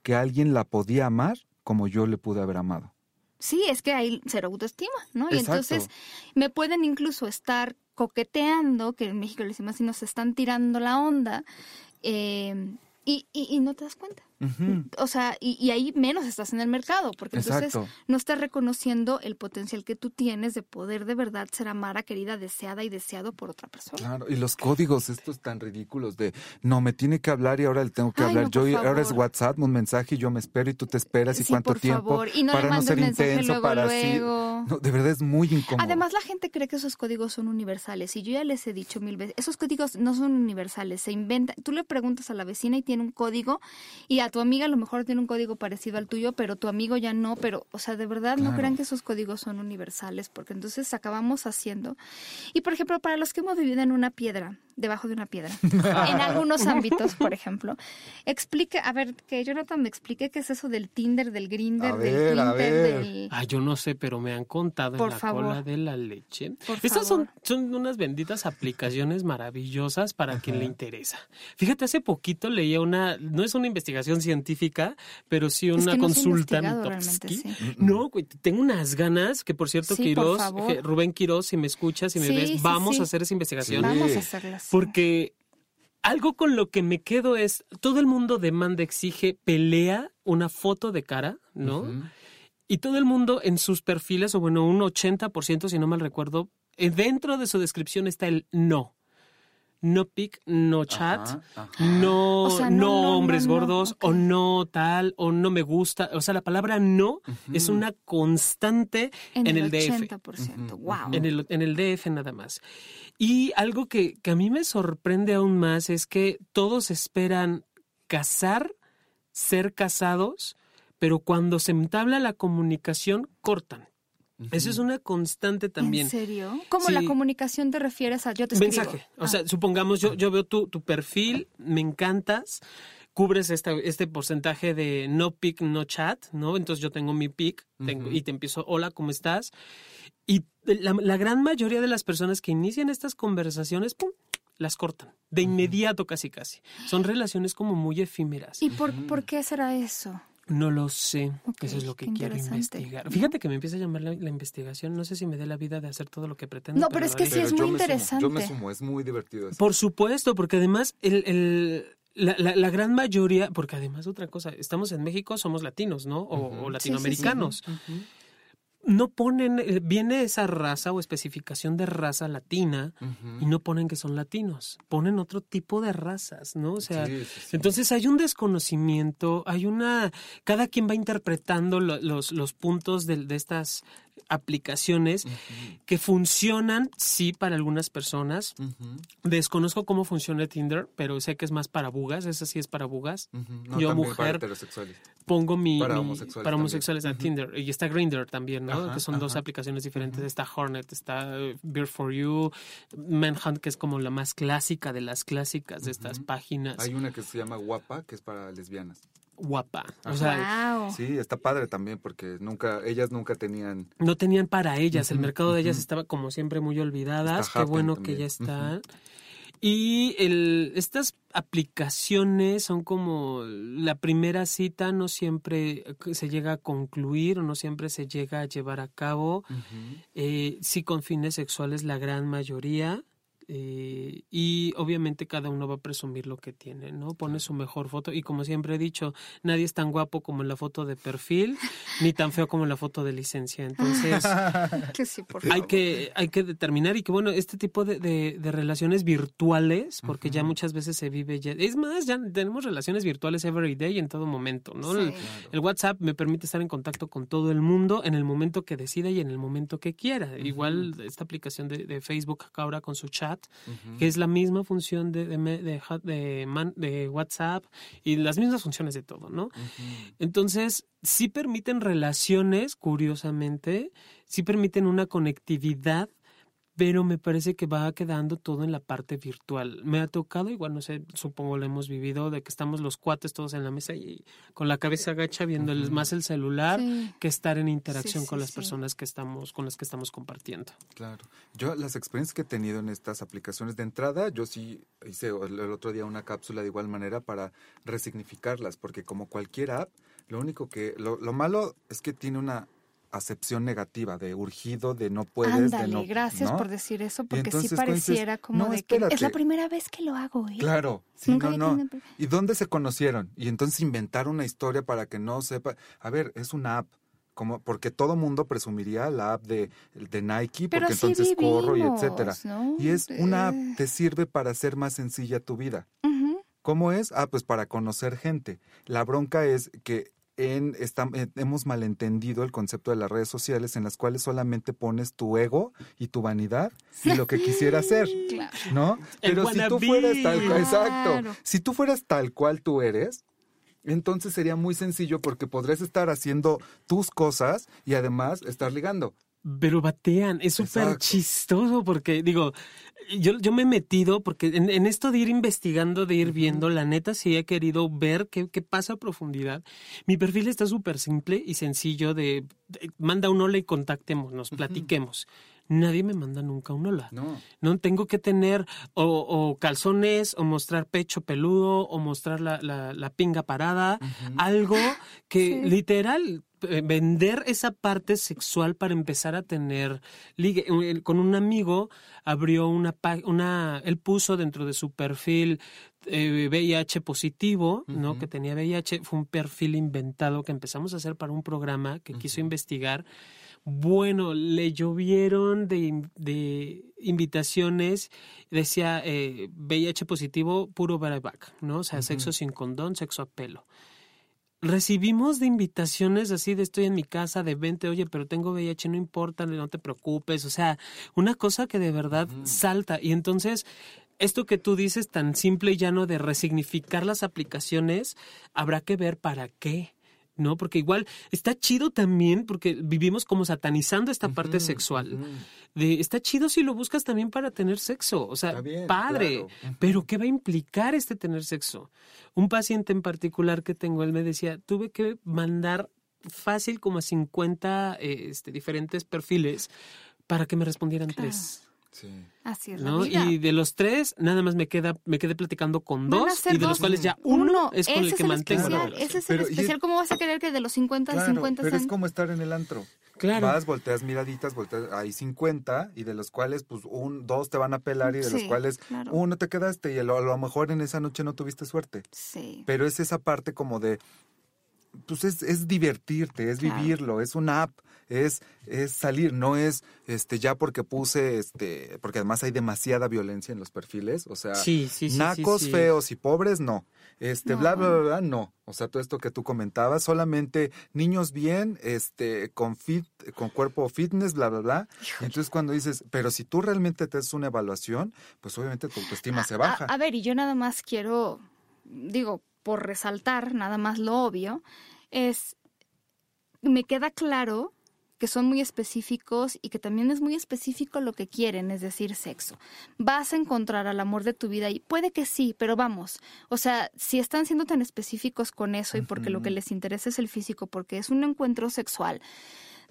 que alguien la podía amar como yo le pude haber amado. Sí, es que hay cero autoestima, ¿no? Y entonces me pueden incluso estar coqueteando, que en México le decimos así, nos están tirando la onda, eh, y, y, y no te das cuenta. O sea, y, y ahí menos estás en el mercado, porque entonces no estás reconociendo el potencial que tú tienes de poder de verdad ser amada, querida, deseada y deseado por otra persona. Claro, y los códigos estos tan ridículos de no me tiene que hablar y ahora le tengo que Ay, hablar no, yo ahora es. WhatsApp, un mensaje y yo me espero y tú te esperas y Sí, cuánto por tiempo favor. Y no para no ser intenso luego, para luego. así. No, de verdad es muy incómodo. Además, la gente cree que esos códigos son universales. Y yo ya les he dicho mil veces, esos códigos no son universales, se inventan. Tú le preguntas a la vecina y tiene un código, y a tu amiga a lo mejor tiene un código parecido al tuyo, pero tu amigo ya no. Pero, o sea, de verdad no crean que esos códigos son universales, porque entonces acabamos haciendo. Y, por ejemplo, para los que hemos vivido en una piedra, debajo de una piedra, en algunos ámbitos, por ejemplo, explique, a ver, que Jonathan me explique qué es eso del Tinder, del Grinder, del ver. del... Ah, yo no sé, pero me han contado Por en la favor. cola de la leche. Por Estas favor. son, son unas benditas aplicaciones maravillosas para quien le interesa. Fíjate, hace poquito leía una, no es una investigación científica, pero sí Es una que no consulta. realmente, sí. No, güey, tengo unas ganas que, por cierto, Sí, por Quirós, Rubén Quirós, si me escuchas, si me Sí, ves, sí, vamos sí. a hacer esa investigación. Vamos a hacerlas. Porque algo con lo que me quedo es, todo el mundo demanda, exige, pelea una foto de cara, ¿no? Y todo el mundo en sus perfiles, o bueno, un 80%, si no mal recuerdo, eh, dentro de su descripción está el no. No pic, no chat, Ajá, ajá. no, O sea, no, no, no, hombres no, no, gordos, o no tal, o no me gusta. O sea, la palabra no es una constante En, en, el, el, DF. 80%. Ujú, Wow. En el, en el DF nada más. Y algo que, que a mí me sorprende aún más es que todos esperan casar, ser casados, pero cuando se entabla la comunicación, cortan. Eso es una constante también. ¿En serio? ¿Cómo la comunicación te refieres a yo te escribo? Mensaje. O Ah. sea, supongamos, yo, yo veo tu, tu perfil, me encantas, cubres esta, este porcentaje de no pic, no chat, ¿no? Entonces yo tengo mi pic tengo- Ujú. y te empiezo, hola, ¿cómo estás? Y la, la gran mayoría de las personas que inician estas conversaciones, ¡pum! las cortan. De inmediato casi casi. Son relaciones como muy efímeras. ¿Y por, por qué será eso? No lo sé. Eso es lo que quiero investigar. Fíjate que me empieza a llamar la, la investigación. No sé si me dé la vida de hacer todo lo que pretendo. No, pero es que sí es muy sumo, interesante. yo me sumo, es muy divertido eso. Por supuesto, porque además el, el- la, la- la gran mayoría, porque además otra cosa, estamos en México, somos latinos, ¿no? O, o Sí, sí, sí. latinoamericanos. No ponen, eh, viene esa raza o especificación de raza latina y no ponen que son latinos, ponen otro tipo de razas, ¿no? O sea, Sí, sí, sí. entonces hay un desconocimiento, hay una, cada quien va interpretando lo- los, los puntos de, de estas aplicaciones que funcionan, sí, para algunas personas. Desconozco cómo funciona Tinder, pero sé que es más para bugas, esa sí es para bugas. No, Yo, mujer. Pongo mi... Para mi- homosexuales para homosexuales a. Tinder. Y está Grindr también, ¿no? Que son dos aplicaciones diferentes. Está Hornet, está eh, Beer for You, Manhunt, que es como la más clásica de las clásicas de estas páginas. Hay una que se llama Guapa, que es para lesbianas. Guapa. O sea, wow. Sí, está padre también porque nunca, ellas nunca tenían. no tenían para ellas. El mercado de ellas estaba como siempre muy olvidadas. Está Qué bueno que ya están. Y el, estas aplicaciones son como la primera cita no siempre se llega a concluir o no siempre se llega a llevar a cabo. Eh, sí con fines sexuales la gran mayoría. Eh, y obviamente cada uno va a presumir lo que tiene, ¿no? Pone su mejor foto y como siempre he dicho, nadie es tan guapo como en la foto de perfil, ni tan feo como en la foto de licencia. Entonces, Que sí, por hay que, hay que determinar y que bueno, este tipo de, de- de relaciones virtuales, porque ya muchas veces se vive ya, es más, ya tenemos relaciones virtuales every day en todo momento, ¿no? El, Sí. el WhatsApp me permite estar en contacto con todo el mundo en el momento que decida y en el momento que quiera. Igual esta aplicación de, de Facebook ahora con su chat, que es la misma función de, de, me- de, ha- de man- de WhatsApp y las mismas funciones de todo, ¿no? Entonces, sí permiten relaciones, curiosamente, sí permiten una conectividad, pero me parece que va quedando todo en la parte virtual. Me ha tocado, igual no sé, supongo lo hemos vivido, de que estamos los cuates todos en la mesa y con la cabeza agacha viendo más el celular Sí. que estar en interacción Sí, con las personas que estamos, con las que estamos compartiendo. Claro. Yo las experiencias que he tenido en estas aplicaciones de entrada, yo sí hice el, el otro día una cápsula de igual manera para resignificarlas, porque como cualquier app, lo único que, lo, lo malo es que tiene una acepción negativa de urgido, de no puedes, Ándale, de no. gracias ¿no? por decir eso, porque entonces, sí pareciera como "No, de que es la espérate". primera vez que lo hago, ¿eh? Claro, sí, Nunca no, no. ¿Y dónde se conocieron? Y entonces inventar una historia para que no sepa. A ver, es una app. Como, porque todo mundo presumiría la app de, de Nike, Pero porque entonces corro y etcétera. Y es una app, Eh, te sirve para hacer más sencilla tu vida. ¿Cómo es? Ah, pues para conocer gente. La bronca es que en, eh, hemos malentendido el concepto de las redes sociales en las cuales solamente pones tu ego y tu vanidad y lo que quisiera ser. Claro. ¿no? El Pero si tú fueras tal cual, Claro. exacto, si tú fueras tal cual tú eres, entonces sería muy sencillo porque podrías estar haciendo tus cosas y además estar ligando. Pero batean, es súper chistoso porque, digo, yo, yo me he metido porque en, en esto de ir investigando, de ir viendo, la neta sí he querido ver qué, qué pasa a profundidad. Mi perfil está súper simple y sencillo de, de- manda un hola y contactémonos, platiquemos. Nadie me manda nunca un hola. No. No tengo que tener o, o calzones, o mostrar pecho peludo, o mostrar la, la, la pinga parada, algo que Sí. literal eh, vender esa parte sexual para empezar a tener ligue. Con un amigo abrió una, una, él puso dentro de su perfil eh, VIH positivo, ¿no? Que tenía VIH, fue un perfil inventado que empezamos a hacer para un programa que quiso investigar. Bueno, le llovieron de, de invitaciones, decía eh, VIH positivo, puro back, ¿no? O sea, sexo sin condón, sexo a pelo recibimos de invitaciones así de estoy en mi casa, de 20, oye, pero tengo VIH, no importa, no te preocupes, o sea, una cosa que de verdad salta. Y entonces, esto que tú dices tan simple y llano de resignificar las aplicaciones, habrá que ver para qué. ¿No? Porque igual está chido también, porque vivimos como satanizando esta parte sexual. de, está chido si lo buscas también para tener sexo, o sea, padre, pero ¿qué va a implicar este tener sexo? Un paciente en particular que tengo, él me decía, tuve que mandar fácil como a 50 este, diferentes perfiles para que me respondieran tres. Sí. Así es. ¿no? Y de los tres, nada más me queda, me quedé platicando con dos, y de los cuales ya uno, es con el que mantengo la Ese es el especial. ¿Cómo vas a querer que de los 50 claro, 50 Pero es como estar en el antro. Claro. Vas, volteas miraditas, volteas, hay 50 y de los cuales pues un, dos te van a pelar y de los cuales uno te quedaste y a lo, mejor en esa noche no tuviste suerte. Sí. Pero es esa parte como de, pues es, es divertirte, es vivirlo, es una app es, es salir, no es este ya porque puse, este, porque además hay demasiada violencia en los perfiles, o sea, nacos, feos y pobres, no. Este, bla, bla, bla, no. O sea, todo esto que tú comentabas, solamente niños bien, este, con fit, con cuerpo fitness, bla, bla, bla. entonces cuando dices, pero si tú realmente te haces una evaluación, pues obviamente tu autoestima se baja. a ver, y yo nada más quiero, digo, por resaltar, nada más lo obvio, es, me queda claro que son muy específicos y que también es muy específico lo que quieren, es decir, sexo. Vas a encontrar al amor de tu vida y puede que sí, pero vamos, o sea, si están siendo tan específicos con eso y porque lo que les interesa es el físico, porque es un encuentro sexual,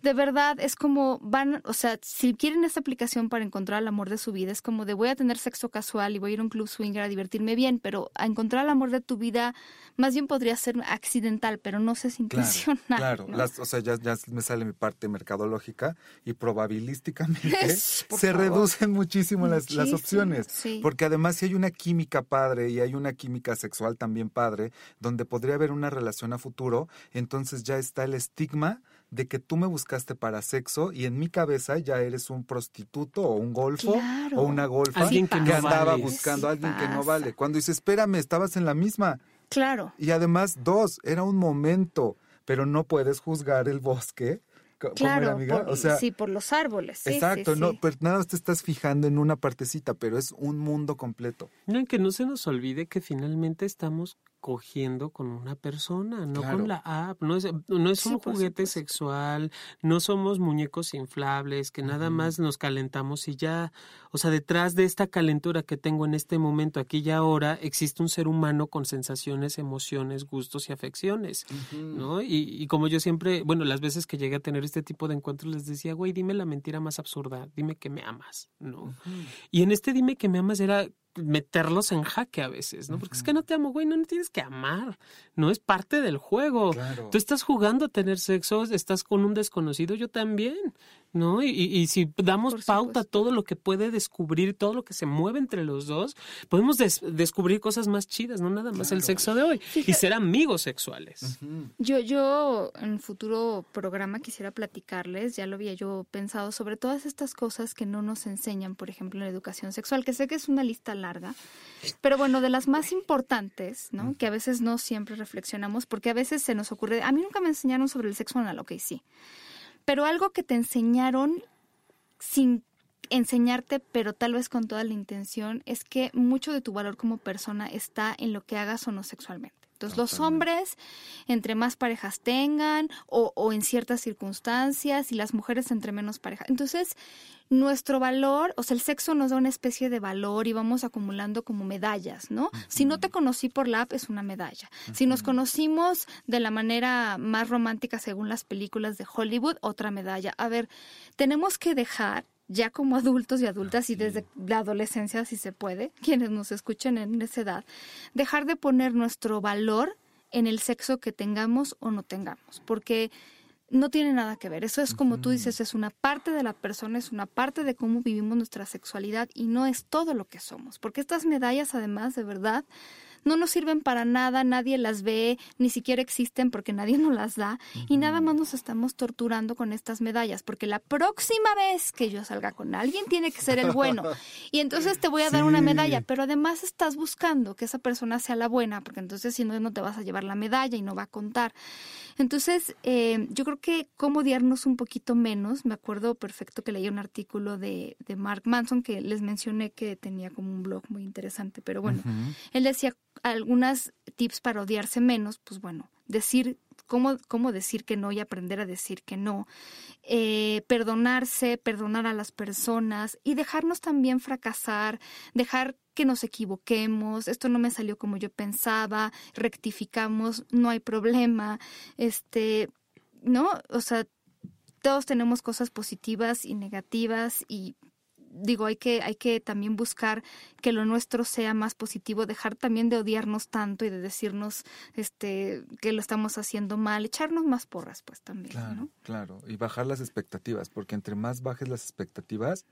de verdad es como van, o sea, si quieren esta aplicación para encontrar el amor de su vida, es como de voy a tener sexo casual y voy a ir a un club swinger a divertirme bien, pero a encontrar el amor de tu vida más bien podría ser accidental, pero no sé si intencional. Claro, o sea, ya, ya, me sale mi parte mercadológica y probabilísticamente se reducen muchísimo, Las, las, opciones. Porque además si hay una química padre y hay una química sexual también padre, donde podría haber una relación a futuro, entonces ya está el estigma de que tú me buscaste para sexo y en mi cabeza ya eres un prostituto o un golfo o una golfa que, andaba buscando a alguien que no vale. Cuando dice, espérame, estabas en la misma. Claro. Y además, dos, era un momento, pero no puedes juzgar el bosque claro, Por, sí, por los árboles. exacto, no, pero nada más te estás fijando en una partecita, pero es un mundo completo. No, que no se nos olvide que finalmente estamos cogiendo con una persona, no con la app. No es, no es un juguete sexual, no somos muñecos inflables, que nada más nos calentamos y ya. O sea, detrás de esta calentura que tengo en este momento, aquí y ahora, existe un ser humano con sensaciones, emociones, gustos y afecciones, ¿no? Y, y, como yo siempre, bueno, las veces que llegué a tener este tipo de encuentros les decía, güey, dime la mentira más absurda, dime que me amas, ¿no? Y en este dime que me amas era meterlos en jaque a veces, ¿no? Porque es que no te amo, güey, no, me tienes que amar, no es parte del juego. Tú estás jugando a tener sexo, estás con un desconocido, yo también, ¿no? Y, y, si damos pauta a todo lo que puede descubrir, todo lo que se mueve entre los dos, podemos descubrir cosas más chidas, no nada más el sexo de hoy, y ser amigos sexuales. Yo, yo en futuro programa quisiera platicarles, ya lo había yo pensado, sobre todas estas cosas que no nos enseñan, por ejemplo, en la educación sexual, que sé que es una lista larga, pero bueno, de las más importantes, ¿no? Que a veces no siempre reflexionamos, porque a veces se nos ocurre, a mí nunca me enseñaron sobre el sexo anal, ok, sí pero algo que te enseñaron sin enseñarte, pero tal vez con toda la intención, es que mucho de tu valor como persona está en lo que hagas o no sexualmente. Entonces, los hombres, entre más parejas tengan o, o, en ciertas circunstancias, y las mujeres entre menos parejas. Entonces, nuestro valor, o sea, el sexo nos da una especie de valor y vamos acumulando como medallas, ¿no? Si no te conocí por la app, es una medalla. Si nos conocimos de la manera más romántica según las películas de Hollywood, otra medalla. A ver, tenemos que dejar ya como adultos y adultas y desde la adolescencia si se puede, quienes nos escuchen en esa edad, dejar de poner nuestro valor en el sexo que tengamos o no tengamos, porque no tiene nada que ver. Eso es como tú dices, es una parte de la persona, es una parte de cómo vivimos nuestra sexualidad y no es todo lo que somos. Porque estas medallas, además, de verdad, no nos sirven para nada, nadie las ve, ni siquiera existen porque nadie nos las da y nada más nos estamos torturando con estas medallas porque la próxima vez que yo salga con alguien tiene que ser el bueno. Y entonces te voy a dar una medalla, pero además estás buscando que esa persona sea la buena porque entonces si no, no te vas a llevar la medalla y no va a contar. Entonces, eh, yo creo que cómo odiarnos un poquito menos, me acuerdo perfecto que leí un artículo de, de Mark Manson que les mencioné que tenía como un blog muy interesante, pero bueno, él decía algunas tips para odiarse menos, pues bueno, decir cómo, cómo decir que no y aprender a decir que no, eh, perdonarse, perdonar a las personas y dejarnos también fracasar, dejar que nos equivoquemos, esto no me salió como yo pensaba, rectificamos, no hay problema, este, ¿no? O sea, todos tenemos cosas positivas y negativas y digo, hay que, hay que también buscar que lo nuestro sea más positivo, dejar también de odiarnos tanto y de decirnos este que lo estamos haciendo mal, echarnos más porras pues también. Claro, claro, y bajar las expectativas, porque entre más bajes las expectativas,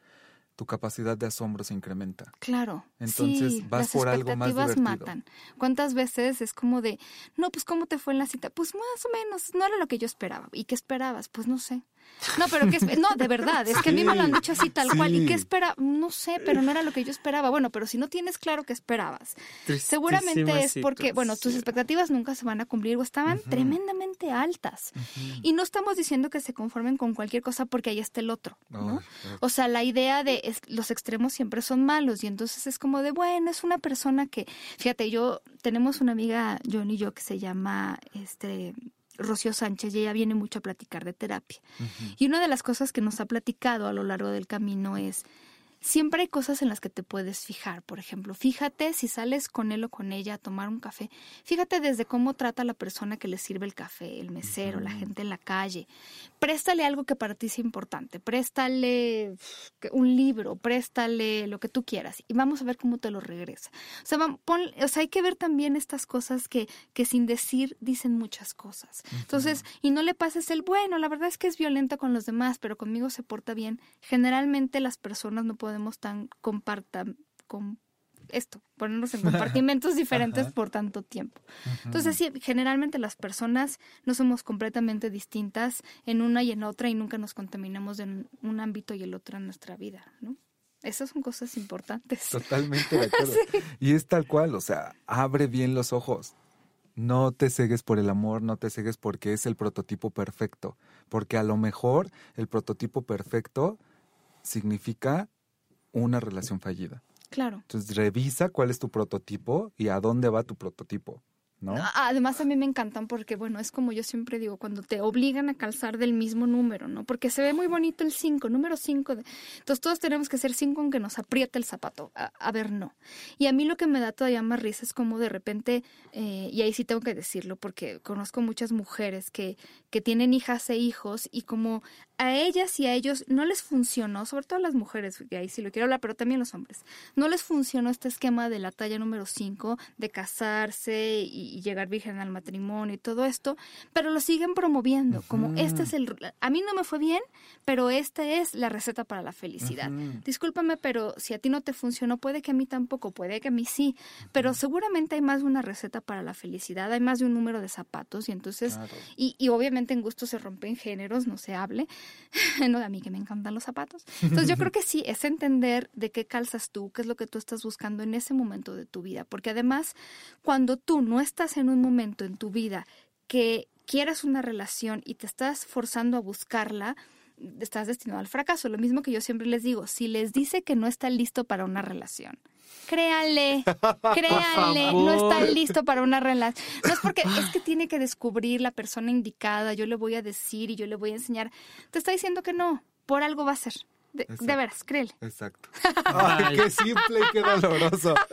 tu capacidad de asombro se incrementa. Claro. Entonces vas por algo más divertido. matan. ¿Cuántas veces es como de, no, pues ¿cómo te fue en la cita? Pues más o menos, no era lo que yo esperaba. ¿Y qué esperabas? Pues no sé. No, pero que no, de verdad, es que a mí me lo han dicho así tal cual. ¿Y qué espera? No sé, pero no era lo que yo esperaba. Bueno, pero si no tienes claro qué esperabas, seguramente es porque, bueno, tus expectativas nunca se van a cumplir o estaban tremendamente altas. Y no estamos diciendo que se conformen con cualquier cosa porque ahí está el otro, ¿no? o sea, la idea de los extremos siempre son malos y entonces es como de, bueno, es una persona que, fíjate, yo tenemos una amiga, John y yo, que se llama, este, Rocío Sánchez y ella viene mucho a platicar de terapia. Y una de las cosas que nos ha platicado a lo largo del camino es siempre hay cosas en las que te puedes fijar. Por ejemplo, fíjate si sales con él o con ella a tomar un café. Fíjate desde cómo trata la persona que le sirve el café, el mesero, la gente en la calle. Préstale algo que para ti sea importante. Préstale un libro, préstale lo que tú quieras y vamos a ver cómo te lo regresa. O sea, o sea hay que ver también estas cosas que, que sin decir dicen muchas cosas. Entonces, y no le pases el bueno, la verdad es que es violento con los demás, pero conmigo se porta bien. Generalmente las personas no pueden podemos tan compartan con esto, ponernos en compartimentos diferentes por tanto tiempo. Entonces, sí, generalmente las personas no somos completamente distintas en una y en otra y nunca nos contaminamos en un ámbito y el otro en nuestra vida, ¿no? Esas son cosas importantes. Totalmente de acuerdo. Y es tal cual, o sea, abre bien los ojos. No te cegues por el amor, no te cegues porque es el prototipo perfecto. Porque a lo mejor el prototipo perfecto significa una relación fallida. Claro. Entonces revisa cuál es tu prototipo y a dónde va tu prototipo. ¿No? Además a mí me encantan porque, bueno, es como yo siempre digo, cuando te obligan a calzar del mismo número, ¿no? Porque se ve muy bonito el 5, número 5. Entonces todos tenemos que ser 5 aunque nos apriete el zapato. A, ver, no. Y a mí lo que me da todavía más risa es como de repente, eh, y ahí sí tengo que decirlo porque conozco muchas mujeres que, que tienen hijas e hijos y como a ellas y a ellos no les funcionó, sobre todo a las mujeres, y ahí sí lo quiero hablar, pero también los hombres, no les funcionó este esquema de la talla número 5, de casarse y, llegar virgen al matrimonio y todo esto, pero lo siguen promoviendo, como este es el... A mí no me fue bien, pero esta es la receta para la felicidad. Discúlpame, pero si a ti no te funcionó, puede que a mí tampoco, puede que a mí sí, pero seguramente hay más de una receta para la felicidad, hay más de un número de zapatos y entonces, y, y obviamente en gusto se rompen géneros, no se hable, no, a mí que me encantan los zapatos. Entonces yo creo que sí, es entender de qué calzas tú, qué es lo que tú estás buscando en ese momento de tu vida, porque además cuando tú no estás en un momento en tu vida que quieras una relación y te estás forzando a buscarla, estás destinado al fracaso. Lo mismo que yo siempre les digo, si les dice que no está listo para una relación, créanle, créanle, no está listo para una relación. No es porque es que tiene que descubrir la persona indicada, yo le voy a decir y yo le voy a enseñar. Te está diciendo que no, por algo va a ser. De, veras, créele. Exacto. Ay, qué simple y qué doloroso.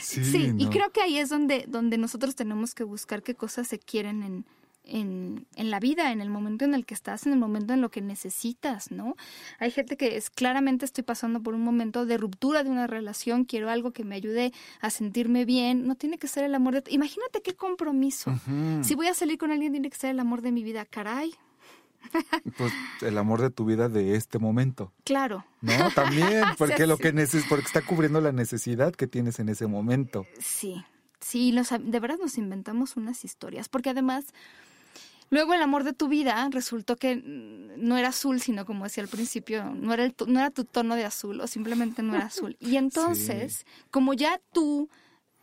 Sí, y creo que ahí es donde, donde nosotros tenemos que buscar qué cosas se quieren en, en, en, la vida, en el momento en el que estás, en el momento en lo que necesitas, ¿no? Hay gente que es claramente estoy pasando por un momento de ruptura de una relación, quiero algo que me ayude a sentirme bien, no tiene que ser el amor de... Imagínate qué compromiso. Si voy a salir con alguien tiene que ser el amor de mi vida, caray. Pues el amor de tu vida de este momento. Claro. No, también, porque lo que neces porque está cubriendo la necesidad que tienes en ese momento. Sí, sí, los- de verdad nos inventamos unas historias, porque además, luego el amor de tu vida resultó que no era azul, sino como decía al principio, no era, el no era tu tono de azul o simplemente no era azul. Y entonces, como ya tú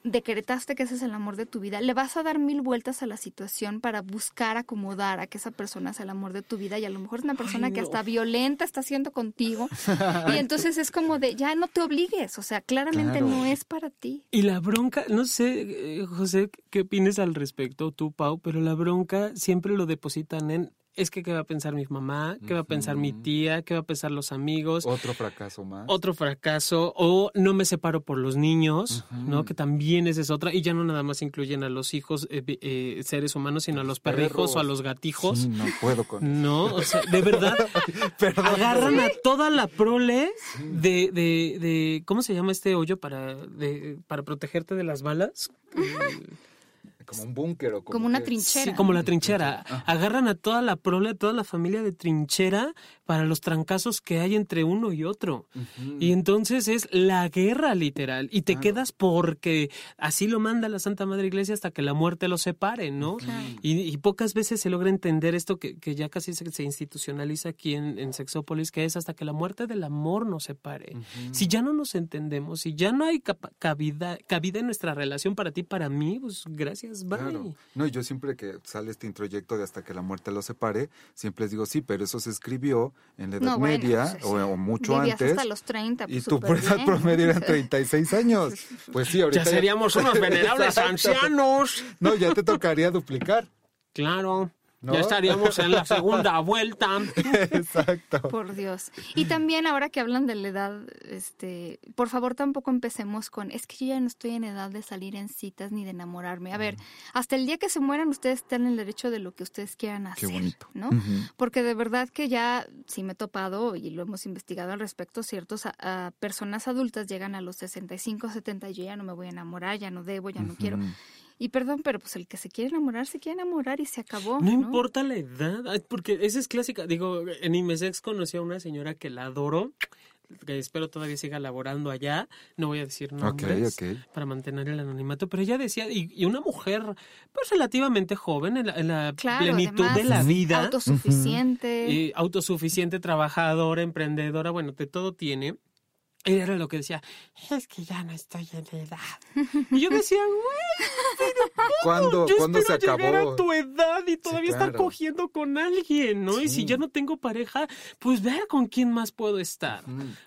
decretaste que ese es el amor de tu vida, le vas a dar mil vueltas a la situación para buscar acomodar a que esa persona sea el amor de tu vida y a lo mejor es una persona Ay, que hasta violenta está haciendo contigo y entonces es como de ya no te obligues, o sea, claramente Claro. no es para ti. Y la bronca, no sé, eh, José, qué opines al respecto, tú, Pau, pero la bronca siempre lo depositan en, es que qué va a pensar mi mamá, qué va a pensar mi tía, qué va a pensar los amigos, Otro fracaso más. otro fracaso, o no me separo por los niños. ¿no? Que también esa es otra, y ya no nada más incluyen a los hijos, eh, eh, seres humanos, sino a los perrijos o a los gatijos. Sí, no puedo con No, o sea, de verdad, Perdón. agarran a toda la prole de, de, de ¿cómo se llama este hoyo para, de, para protegerte de las balas? Como un búnker o como, Como una que- trinchera. Sí, como la trinchera. Ah. Agarran a toda la prole, toda la familia de trinchera para los trancazos que hay entre uno y otro. Y entonces es la guerra literal. Y te Claro. quedas porque así lo manda la Santa Madre Iglesia hasta que la muerte los separe, ¿no? Claro. Y, y pocas veces se logra entender esto que, que ya casi se, se institucionaliza aquí en, en Sexópolis, que es hasta que la muerte del amor nos separe. Si ya no nos entendemos, si ya no hay cabida, cabida en nuestra relación para ti, para mí, pues gracias, bye. Claro. No, y yo siempre que sale este introyecto de hasta que la muerte los separe, siempre les digo, sí, pero eso se escribió en la Edad No, bueno, Media pues, o, mucho antes. hasta los 30. Y pues, tu súper edad bien. promedio eran 36 años. Pues sí, ahorita Ya seríamos unos venerables ancianos. No, ya te tocaría duplicar. Claro. ¿No? Ya estaríamos en la segunda vuelta. Exacto. Por Dios. Y también ahora que hablan de la edad, este, por favor tampoco empecemos con, es que yo ya no estoy en edad de salir en citas ni de enamorarme. A ver, hasta el día que se mueran ustedes están en el derecho de lo que ustedes quieran Qué hacer, bonito. ¿no? Porque de verdad que ya sí me he topado y lo hemos investigado al respecto, ciertos a, a personas adultas llegan a los 65, 70 y yo ya no me voy a enamorar, ya no debo, ya no quiero. Y perdón, pero pues el que se quiere enamorar, se quiere enamorar y se acabó. No ¿no? importa la edad, porque esa es clásica. Digo, en Imesex conocí a una señora que la adoro, que espero todavía siga laborando allá. No voy a decir Ok, nombres ok. para mantener el anonimato, pero ella decía, y, y una mujer pues relativamente joven, en la, en la Claro, plenitud de la vida, Autosuficiente. y autosuficiente, trabajadora, emprendedora, bueno, de todo tiene. Era lo que decía, es que ya no estoy en edad. Y yo decía, güey, ¿Cuándo, yo ¿cuándo se espero llegar acabó? a tu edad y todavía estar claro. cogiendo con alguien, ¿no? Y Sí. si ya no tengo pareja, pues vea con quién más puedo estar.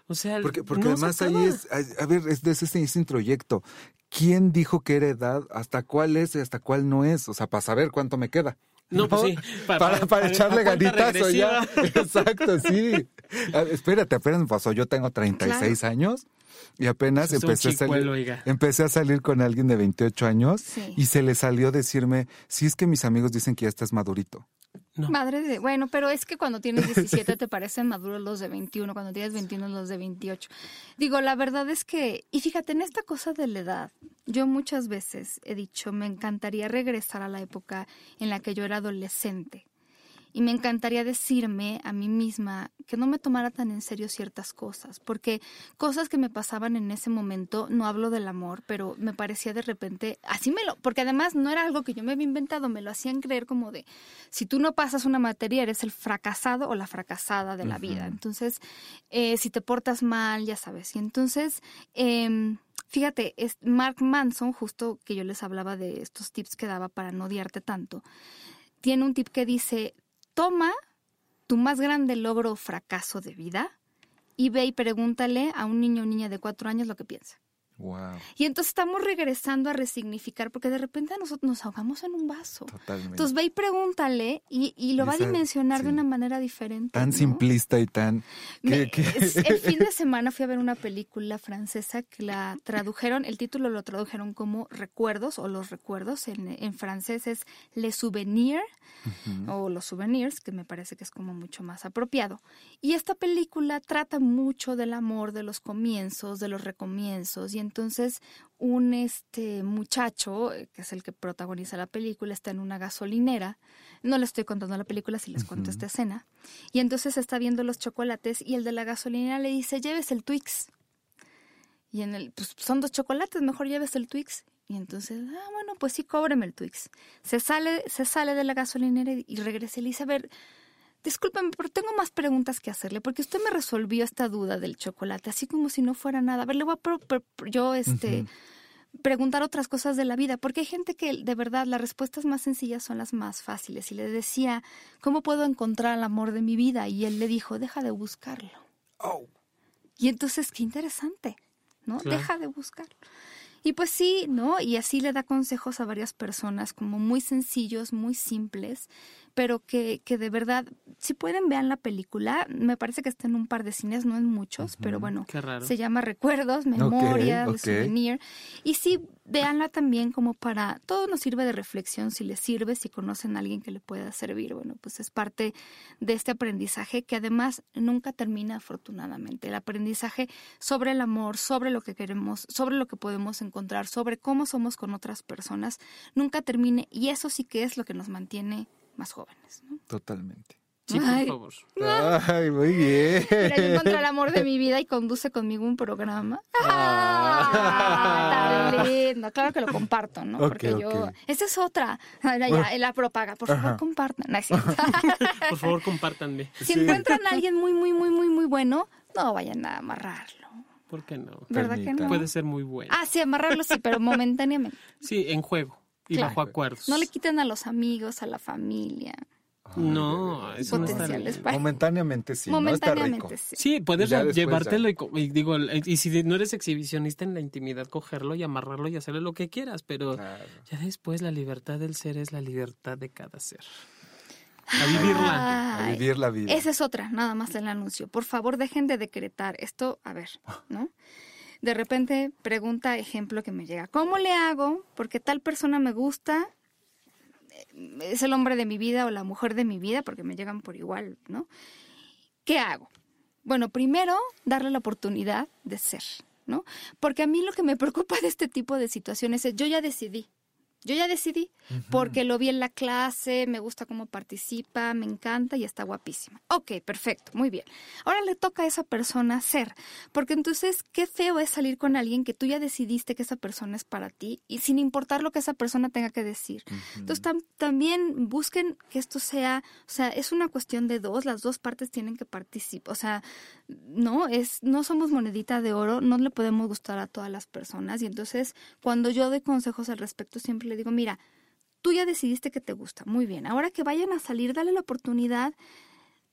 O sea, Porque, porque no se además ahí es, a ver, es, es ese, ese introyecto. ¿Quién dijo que era edad? ¿Hasta cuál es y hasta cuál no es? O sea, para saber cuánto me queda. No, pues sí, Para, para- para, para- echarle ganitazo ya. Exacto, sí. Espérate, apenas me pasó. Yo tengo 36 años y apenas Es empecé a salir. Empecé a salir con alguien de 28 años Sí. y se le salió decirme, si es que mis amigos dicen que ya estás madurito. Madre de, bueno, pero es que cuando tienes 17 te parecen maduros los de 21, cuando tienes 21 los de 28. Digo, la verdad es que, y fíjate, en esta cosa de la edad, yo muchas veces he dicho, me encantaría regresar a la época en la que yo era adolescente. Y me encantaría decirme a mí misma que no me tomara tan en serio ciertas cosas, porque cosas que me pasaban en ese momento, no hablo del amor, pero me parecía de repente, así me lo, porque además no era algo que yo me había inventado, me lo hacían creer como de, si tú no pasas una materia, eres el fracasado o la fracasada de la vida. Entonces, eh, si te portas mal, ya sabes. Y entonces, em, fíjate, es Mark Manson, justo que yo les hablaba de estos tips que daba para no odiarte tanto, tiene un tip que dice, toma tu más grande logro o fracaso de vida y ve y pregúntale a un niño o niña de cuatro años lo que piensa. Wow, Y entonces estamos regresando a resignificar porque de repente nosotros nos ahogamos en un vaso. totalmente. Entonces ve y pregúntale y, y lo va a dimensionar de sí. una manera diferente. tan ¿no? simplista y tan... Me- que- es- el fin de semana fui a ver una película francesa que la tradujeron, el título lo tradujeron como Recuerdos o Los Recuerdos, en, en francés es Les Souvenirs o Los Souvenirs, que me parece que es como mucho más apropiado. Y esta película trata mucho del amor, de los comienzos, de los recomienzos, y entonces un este muchacho, eh, que es el que protagoniza la película, está en una gasolinera. No le estoy contando la película, si les cuento esta escena. Y entonces está viendo los chocolates y el de la gasolinera le dice, lleves el Twix. Y en el, pues son dos chocolates, mejor lleves el Twix. Y entonces, ah, bueno, pues sí, cóbreme el Twix. Se sale, se sale de la gasolinera y, y regresa y le dice, a ver, discúlpeme, pero tengo más preguntas que hacerle, porque usted me resolvió esta duda del chocolate, así como si no fuera nada. A ver, le voy a yo este, preguntar otras cosas de la vida, porque hay gente que de verdad las respuestas más sencillas son las más fáciles. Y le decía, ¿cómo puedo encontrar el amor de mi vida? Y él le dijo, deja de buscarlo. Oh. Y entonces, qué interesante, ¿no? Claro. Deja de buscarlo. Y pues sí, ¿no? Y así le da consejos a varias personas, como muy sencillos, muy simples, pero que, que de verdad, si pueden, vean la película. Me parece que está en un par de cines, no en muchos, pero bueno, Qué raro. se llama Recuerdos, Memoria, ok. de Souvenir. Y sí, véanla también como para, todo nos sirve de reflexión, si les sirve, si conocen a alguien que le pueda servir. Bueno, pues es parte de este aprendizaje que además nunca termina afortunadamente. El aprendizaje sobre el amor, sobre lo que queremos, sobre lo que podemos encontrar, sobre cómo somos con otras personas, nunca termine y eso sí que es lo que nos mantiene más jóvenes. ¿no? Totalmente. Sí, por favor. Ay, muy bien. Mira, yo encontré el amor de mi vida y conduce conmigo un programa. Ah. ¡Ah! Tan lindo. Claro que lo comparto, ¿no? Porque yo. Esa es otra. Ya, la propaga. Por favor, Ajá. compartan. No. Por favor, compártanme. si encuentran a alguien muy, muy, muy, muy, muy bueno, no vayan a amarrarlo. ¿Por qué no? ¿Verdad que no? Puede ser muy bueno. Ah, sí, amarrarlo sí, pero momentáneamente. Sí, en juego y Claro. bajo acuerdos. No le quiten a los amigos, a la familia. No, eso no está Momentáneamente sí, ¿no? Está rico. momentáneamente sí. Sí, puedes después llevártelo y, digo, y si no eres exhibicionista en la intimidad, cogerlo y amarrarlo y hacerle lo que quieras, pero Claro. ya después la libertad del ser es la libertad de cada ser. A vivirla. A vivir la vida. Esa es otra, nada más el anuncio. Por favor, dejen de decretar esto. A ver, ¿no? De repente pregunta, ejemplo que me llega, ¿cómo le hago? Porque tal persona me gusta, eh, es el hombre de mi vida o la mujer de mi vida, porque me llegan por igual, ¿no? ¿Qué hago? Bueno, primero, darle la oportunidad de ser, ¿no? Porque a mí lo que me preocupa de este tipo de situaciones es, yo ya decidí, yo ya decidí, porque lo vi en la clase, me gusta cómo participa, me encanta y está guapísima. Ok, perfecto, muy bien. Ahora le toca a esa persona ser, porque entonces qué feo es salir con alguien que tú ya decidiste que esa persona es para ti y sin importar lo que esa persona tenga que decir. Entonces tam- también busquen que esto sea, o sea, es una cuestión de dos, las dos partes tienen que participar, o sea, no es no somos monedita de oro, no le podemos gustar a todas las personas y entonces cuando yo doy consejos al respecto siempre le digo, mira, tú ya decidiste que te gusta, muy bien, ahora que vayan a salir, dale la oportunidad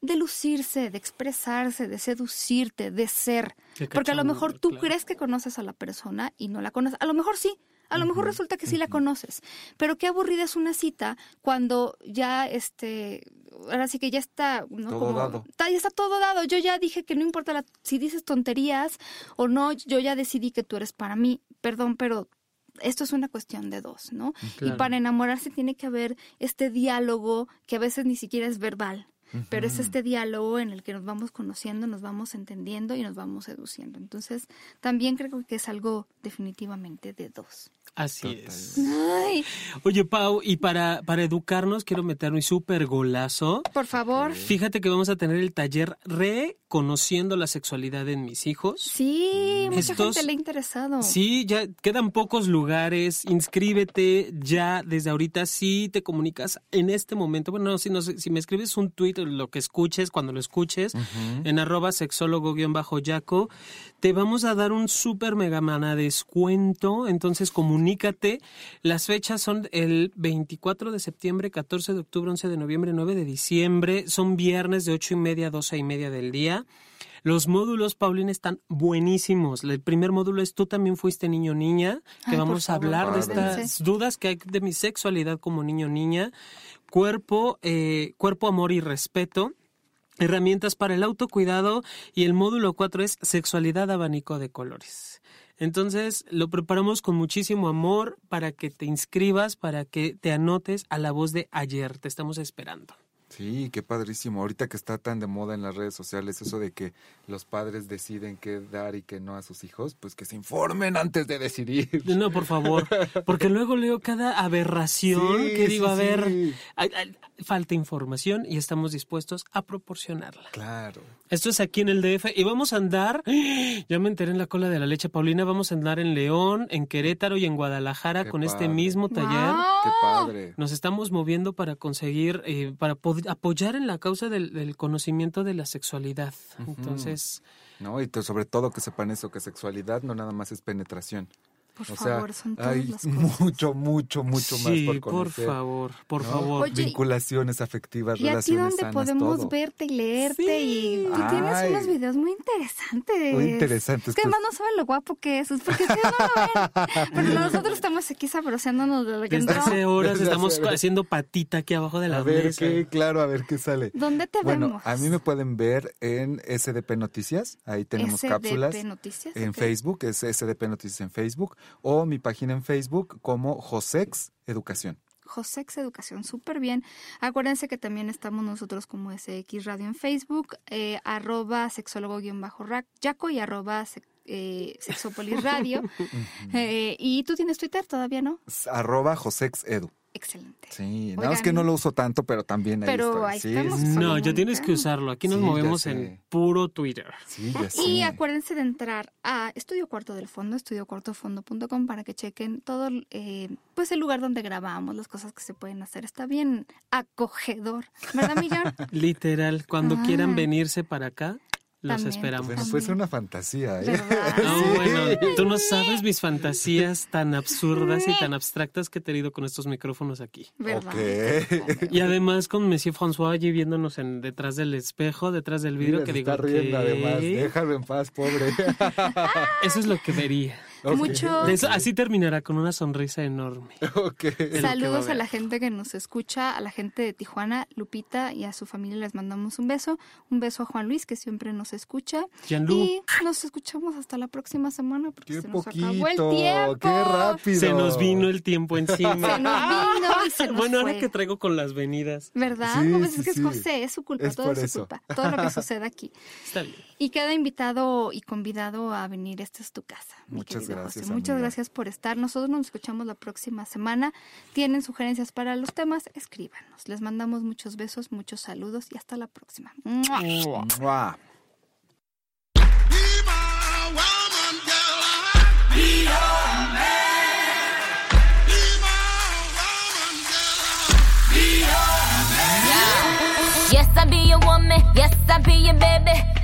de lucirse, de expresarse, de seducirte, de ser. Porque a lo mejor tú claro. crees que conoces a la persona y no la conoces. A lo mejor sí, a lo mejor resulta que sí la conoces. Pero qué aburrida es una cita cuando ya, este, ahora sí que ya está, ¿no? Todo Como- dado. Está, ya está todo dado. Yo ya dije que no importa la- si dices tonterías o no, yo ya decidí que tú eres para mí. Perdón, pero esto es una cuestión de dos, ¿no? Y Claro. para enamorarse tiene que haber este diálogo que a veces ni siquiera es verbal. Pero es este diálogo en el que nos vamos conociendo, nos vamos entendiendo y nos vamos seduciendo. Entonces, también creo que es algo definitivamente de dos. Así es. Ay, Oye, Pau, y para, para educarnos, quiero meter un súper golazo. por favor. Fíjate que vamos a tener el taller Reconociendo la sexualidad en mis hijos. Sí, mucha Estos- gente le ha interesado. Sí, ya quedan pocos lugares. Inscríbete ya desde ahorita. Si te comunicas en este momento, bueno, si, no sé, si me escribes un tweet lo que escuches, cuando lo escuches, en arroba sexólogo-yaco, te vamos a dar un súper mega mana descuento. Entonces comunícate. Las fechas son el 24 de septiembre, 14 de octubre, 11 de noviembre, 9 de diciembre. Son viernes de 8 y media a 12 y media del día. Los módulos, Paulina, están buenísimos. El primer módulo es Tú también fuiste niño niña, que Ay, vamos a favor, hablar de estas dudas que hay de mi sexualidad como niño niña, cuerpo, eh, cuerpo, amor y respeto. Herramientas para el autocuidado y el módulo 4 es sexualidad abanico de colores. Entonces lo preparamos con muchísimo amor para que te inscribas, para que te anotes a la voz de ayer. Te estamos esperando. Sí, qué padrísimo. Ahorita que está tan de moda en las redes sociales eso de que los padres deciden qué dar y qué no a sus hijos, pues que se informen antes de decidir. No, por favor, porque luego leo cada aberración Sí, que digo, sí, a ver, sí. hay- hay- falta información y estamos dispuestos a proporcionarla. Claro. Esto es aquí en el DF y vamos a andar, ya me enteré en la cola de la leche Paulina, vamos a andar en León, en Querétaro y en Guadalajara Qué con este mismo taller. Qué padre. Nos estamos moviendo para conseguir, eh, para pod- apoyar en la causa del, del conocimiento de la sexualidad. Entonces, ¿No? Y sobre todo que sepan eso, que sexualidad no nada más es penetración. Por o favor, sea, son todas hay las cosas. mucho, mucho, mucho más sí, por por conocer. favor, por ¿no? favor. Oye, Vinculaciones afectivas, ¿Y relaciones dónde sanas, podemos todo. verte y leerte? Y tú tienes Ay. unos videos muy interesantes. Muy interesantes, Es que pues. además no saben lo guapo que es. Es porque ustedes no lo ven. Pero nosotros estamos aquí sabroseándonos de lo que Desde hace horas Desde estamos hace haciendo patita aquí abajo de la A ver mesa. qué, claro, a ver qué sale. ¿Dónde te Bueno, vemos? a mí me pueden ver en SDP Noticias, ahí tenemos SDP cápsulas. Noticias, en ok. Facebook, es SDP Noticias en Facebook, o mi página en Facebook como Josex Educación. Josex Educación, súper bien. Acuérdense que también estamos nosotros como SX Radio en Facebook, eh, arroba sexólogo-yaco y arroba se- eh, Sexópolis Radio. Eh, y tú tienes Twitter todavía, ¿no? Arroba Josex Edu. Excelente. Sí, nada más que no lo uso tanto, pero también ahí Pero ahí sí, estamos. sí, sí. No, ya tienes que usarlo. Aquí nos Sí, movemos en puro Twitter. Sí, ya sé. Y acuérdense de entrar a Estudio Cuarto del Fondo, estudiocuartofondo.com para que chequen todo eh, pues el lugar donde grabamos, las cosas que se pueden hacer. Está bien acogedor, ¿verdad, Millón? Literal, cuando Ah. quieran venirse para acá, los También. esperamos. Bueno, puede ser una fantasía, ¿eh? No, bueno, tú no sabes mis fantasías tan absurdas y tan abstractas que he tenido con estos micrófonos aquí. ¿Verdad? Ok. Y además con Monsieur François allí viéndonos en, detrás del espejo, detrás del vidrio, Mira, que digo está riendo "¿Qué?". además. Déjalo en paz, pobre. Eso es lo que vería. Mucho- De eso- así terminará con una sonrisa enorme. Saludos a a la gente que nos escucha, a la gente de Tijuana, Lupita y a su familia les mandamos un beso. Un beso a Juan Luis que siempre nos escucha. Y nos escuchamos hasta la próxima semana porque Qué se nos poquito, acabó el tiempo. qué rápido. Se nos vino el tiempo encima. Se nos vino y se nos bueno, ahora que traigo con las venidas. ¿Verdad? Sí, no, pues sí, es que sí. es José, es su culpa, Es todo es su eso. culpa, todo lo que sucede aquí. Está bien. Y queda invitado y convidado a venir, esta es tu casa. mi Muchas querido gracias, José. Muchas amiga. gracias por estar. Nosotros nos escuchamos la próxima semana. Tienen sugerencias para los temas, escríbanos. Les mandamos muchos besos, muchos saludos y hasta la próxima. ¡Mua! Mua. Yes, I be your woman. Yes, I be your baby.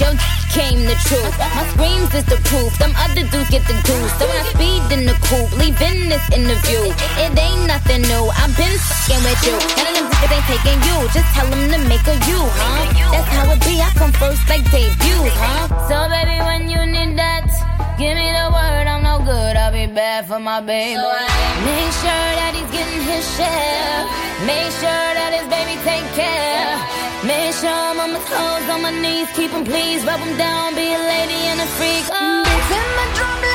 juice. Yo came the truth. My screams is the proof. Them other dudes get the goose. So when I speed in the coupe, leaving this interview. It ain't nothing new. I've been fucking with you. None of them niggas ain't taking you. Just tell them to make a you, huh? That's how it be. I come first like debuts, huh? So baby, when you need that, give me the word. I'm no good. I'll be bad for my baby. So make sure that getting his share. Make sure that his baby take care. Make sure I'm on my toes, on my knees, keep him please, rub him down, be a lady and a freak. Oh. In my drum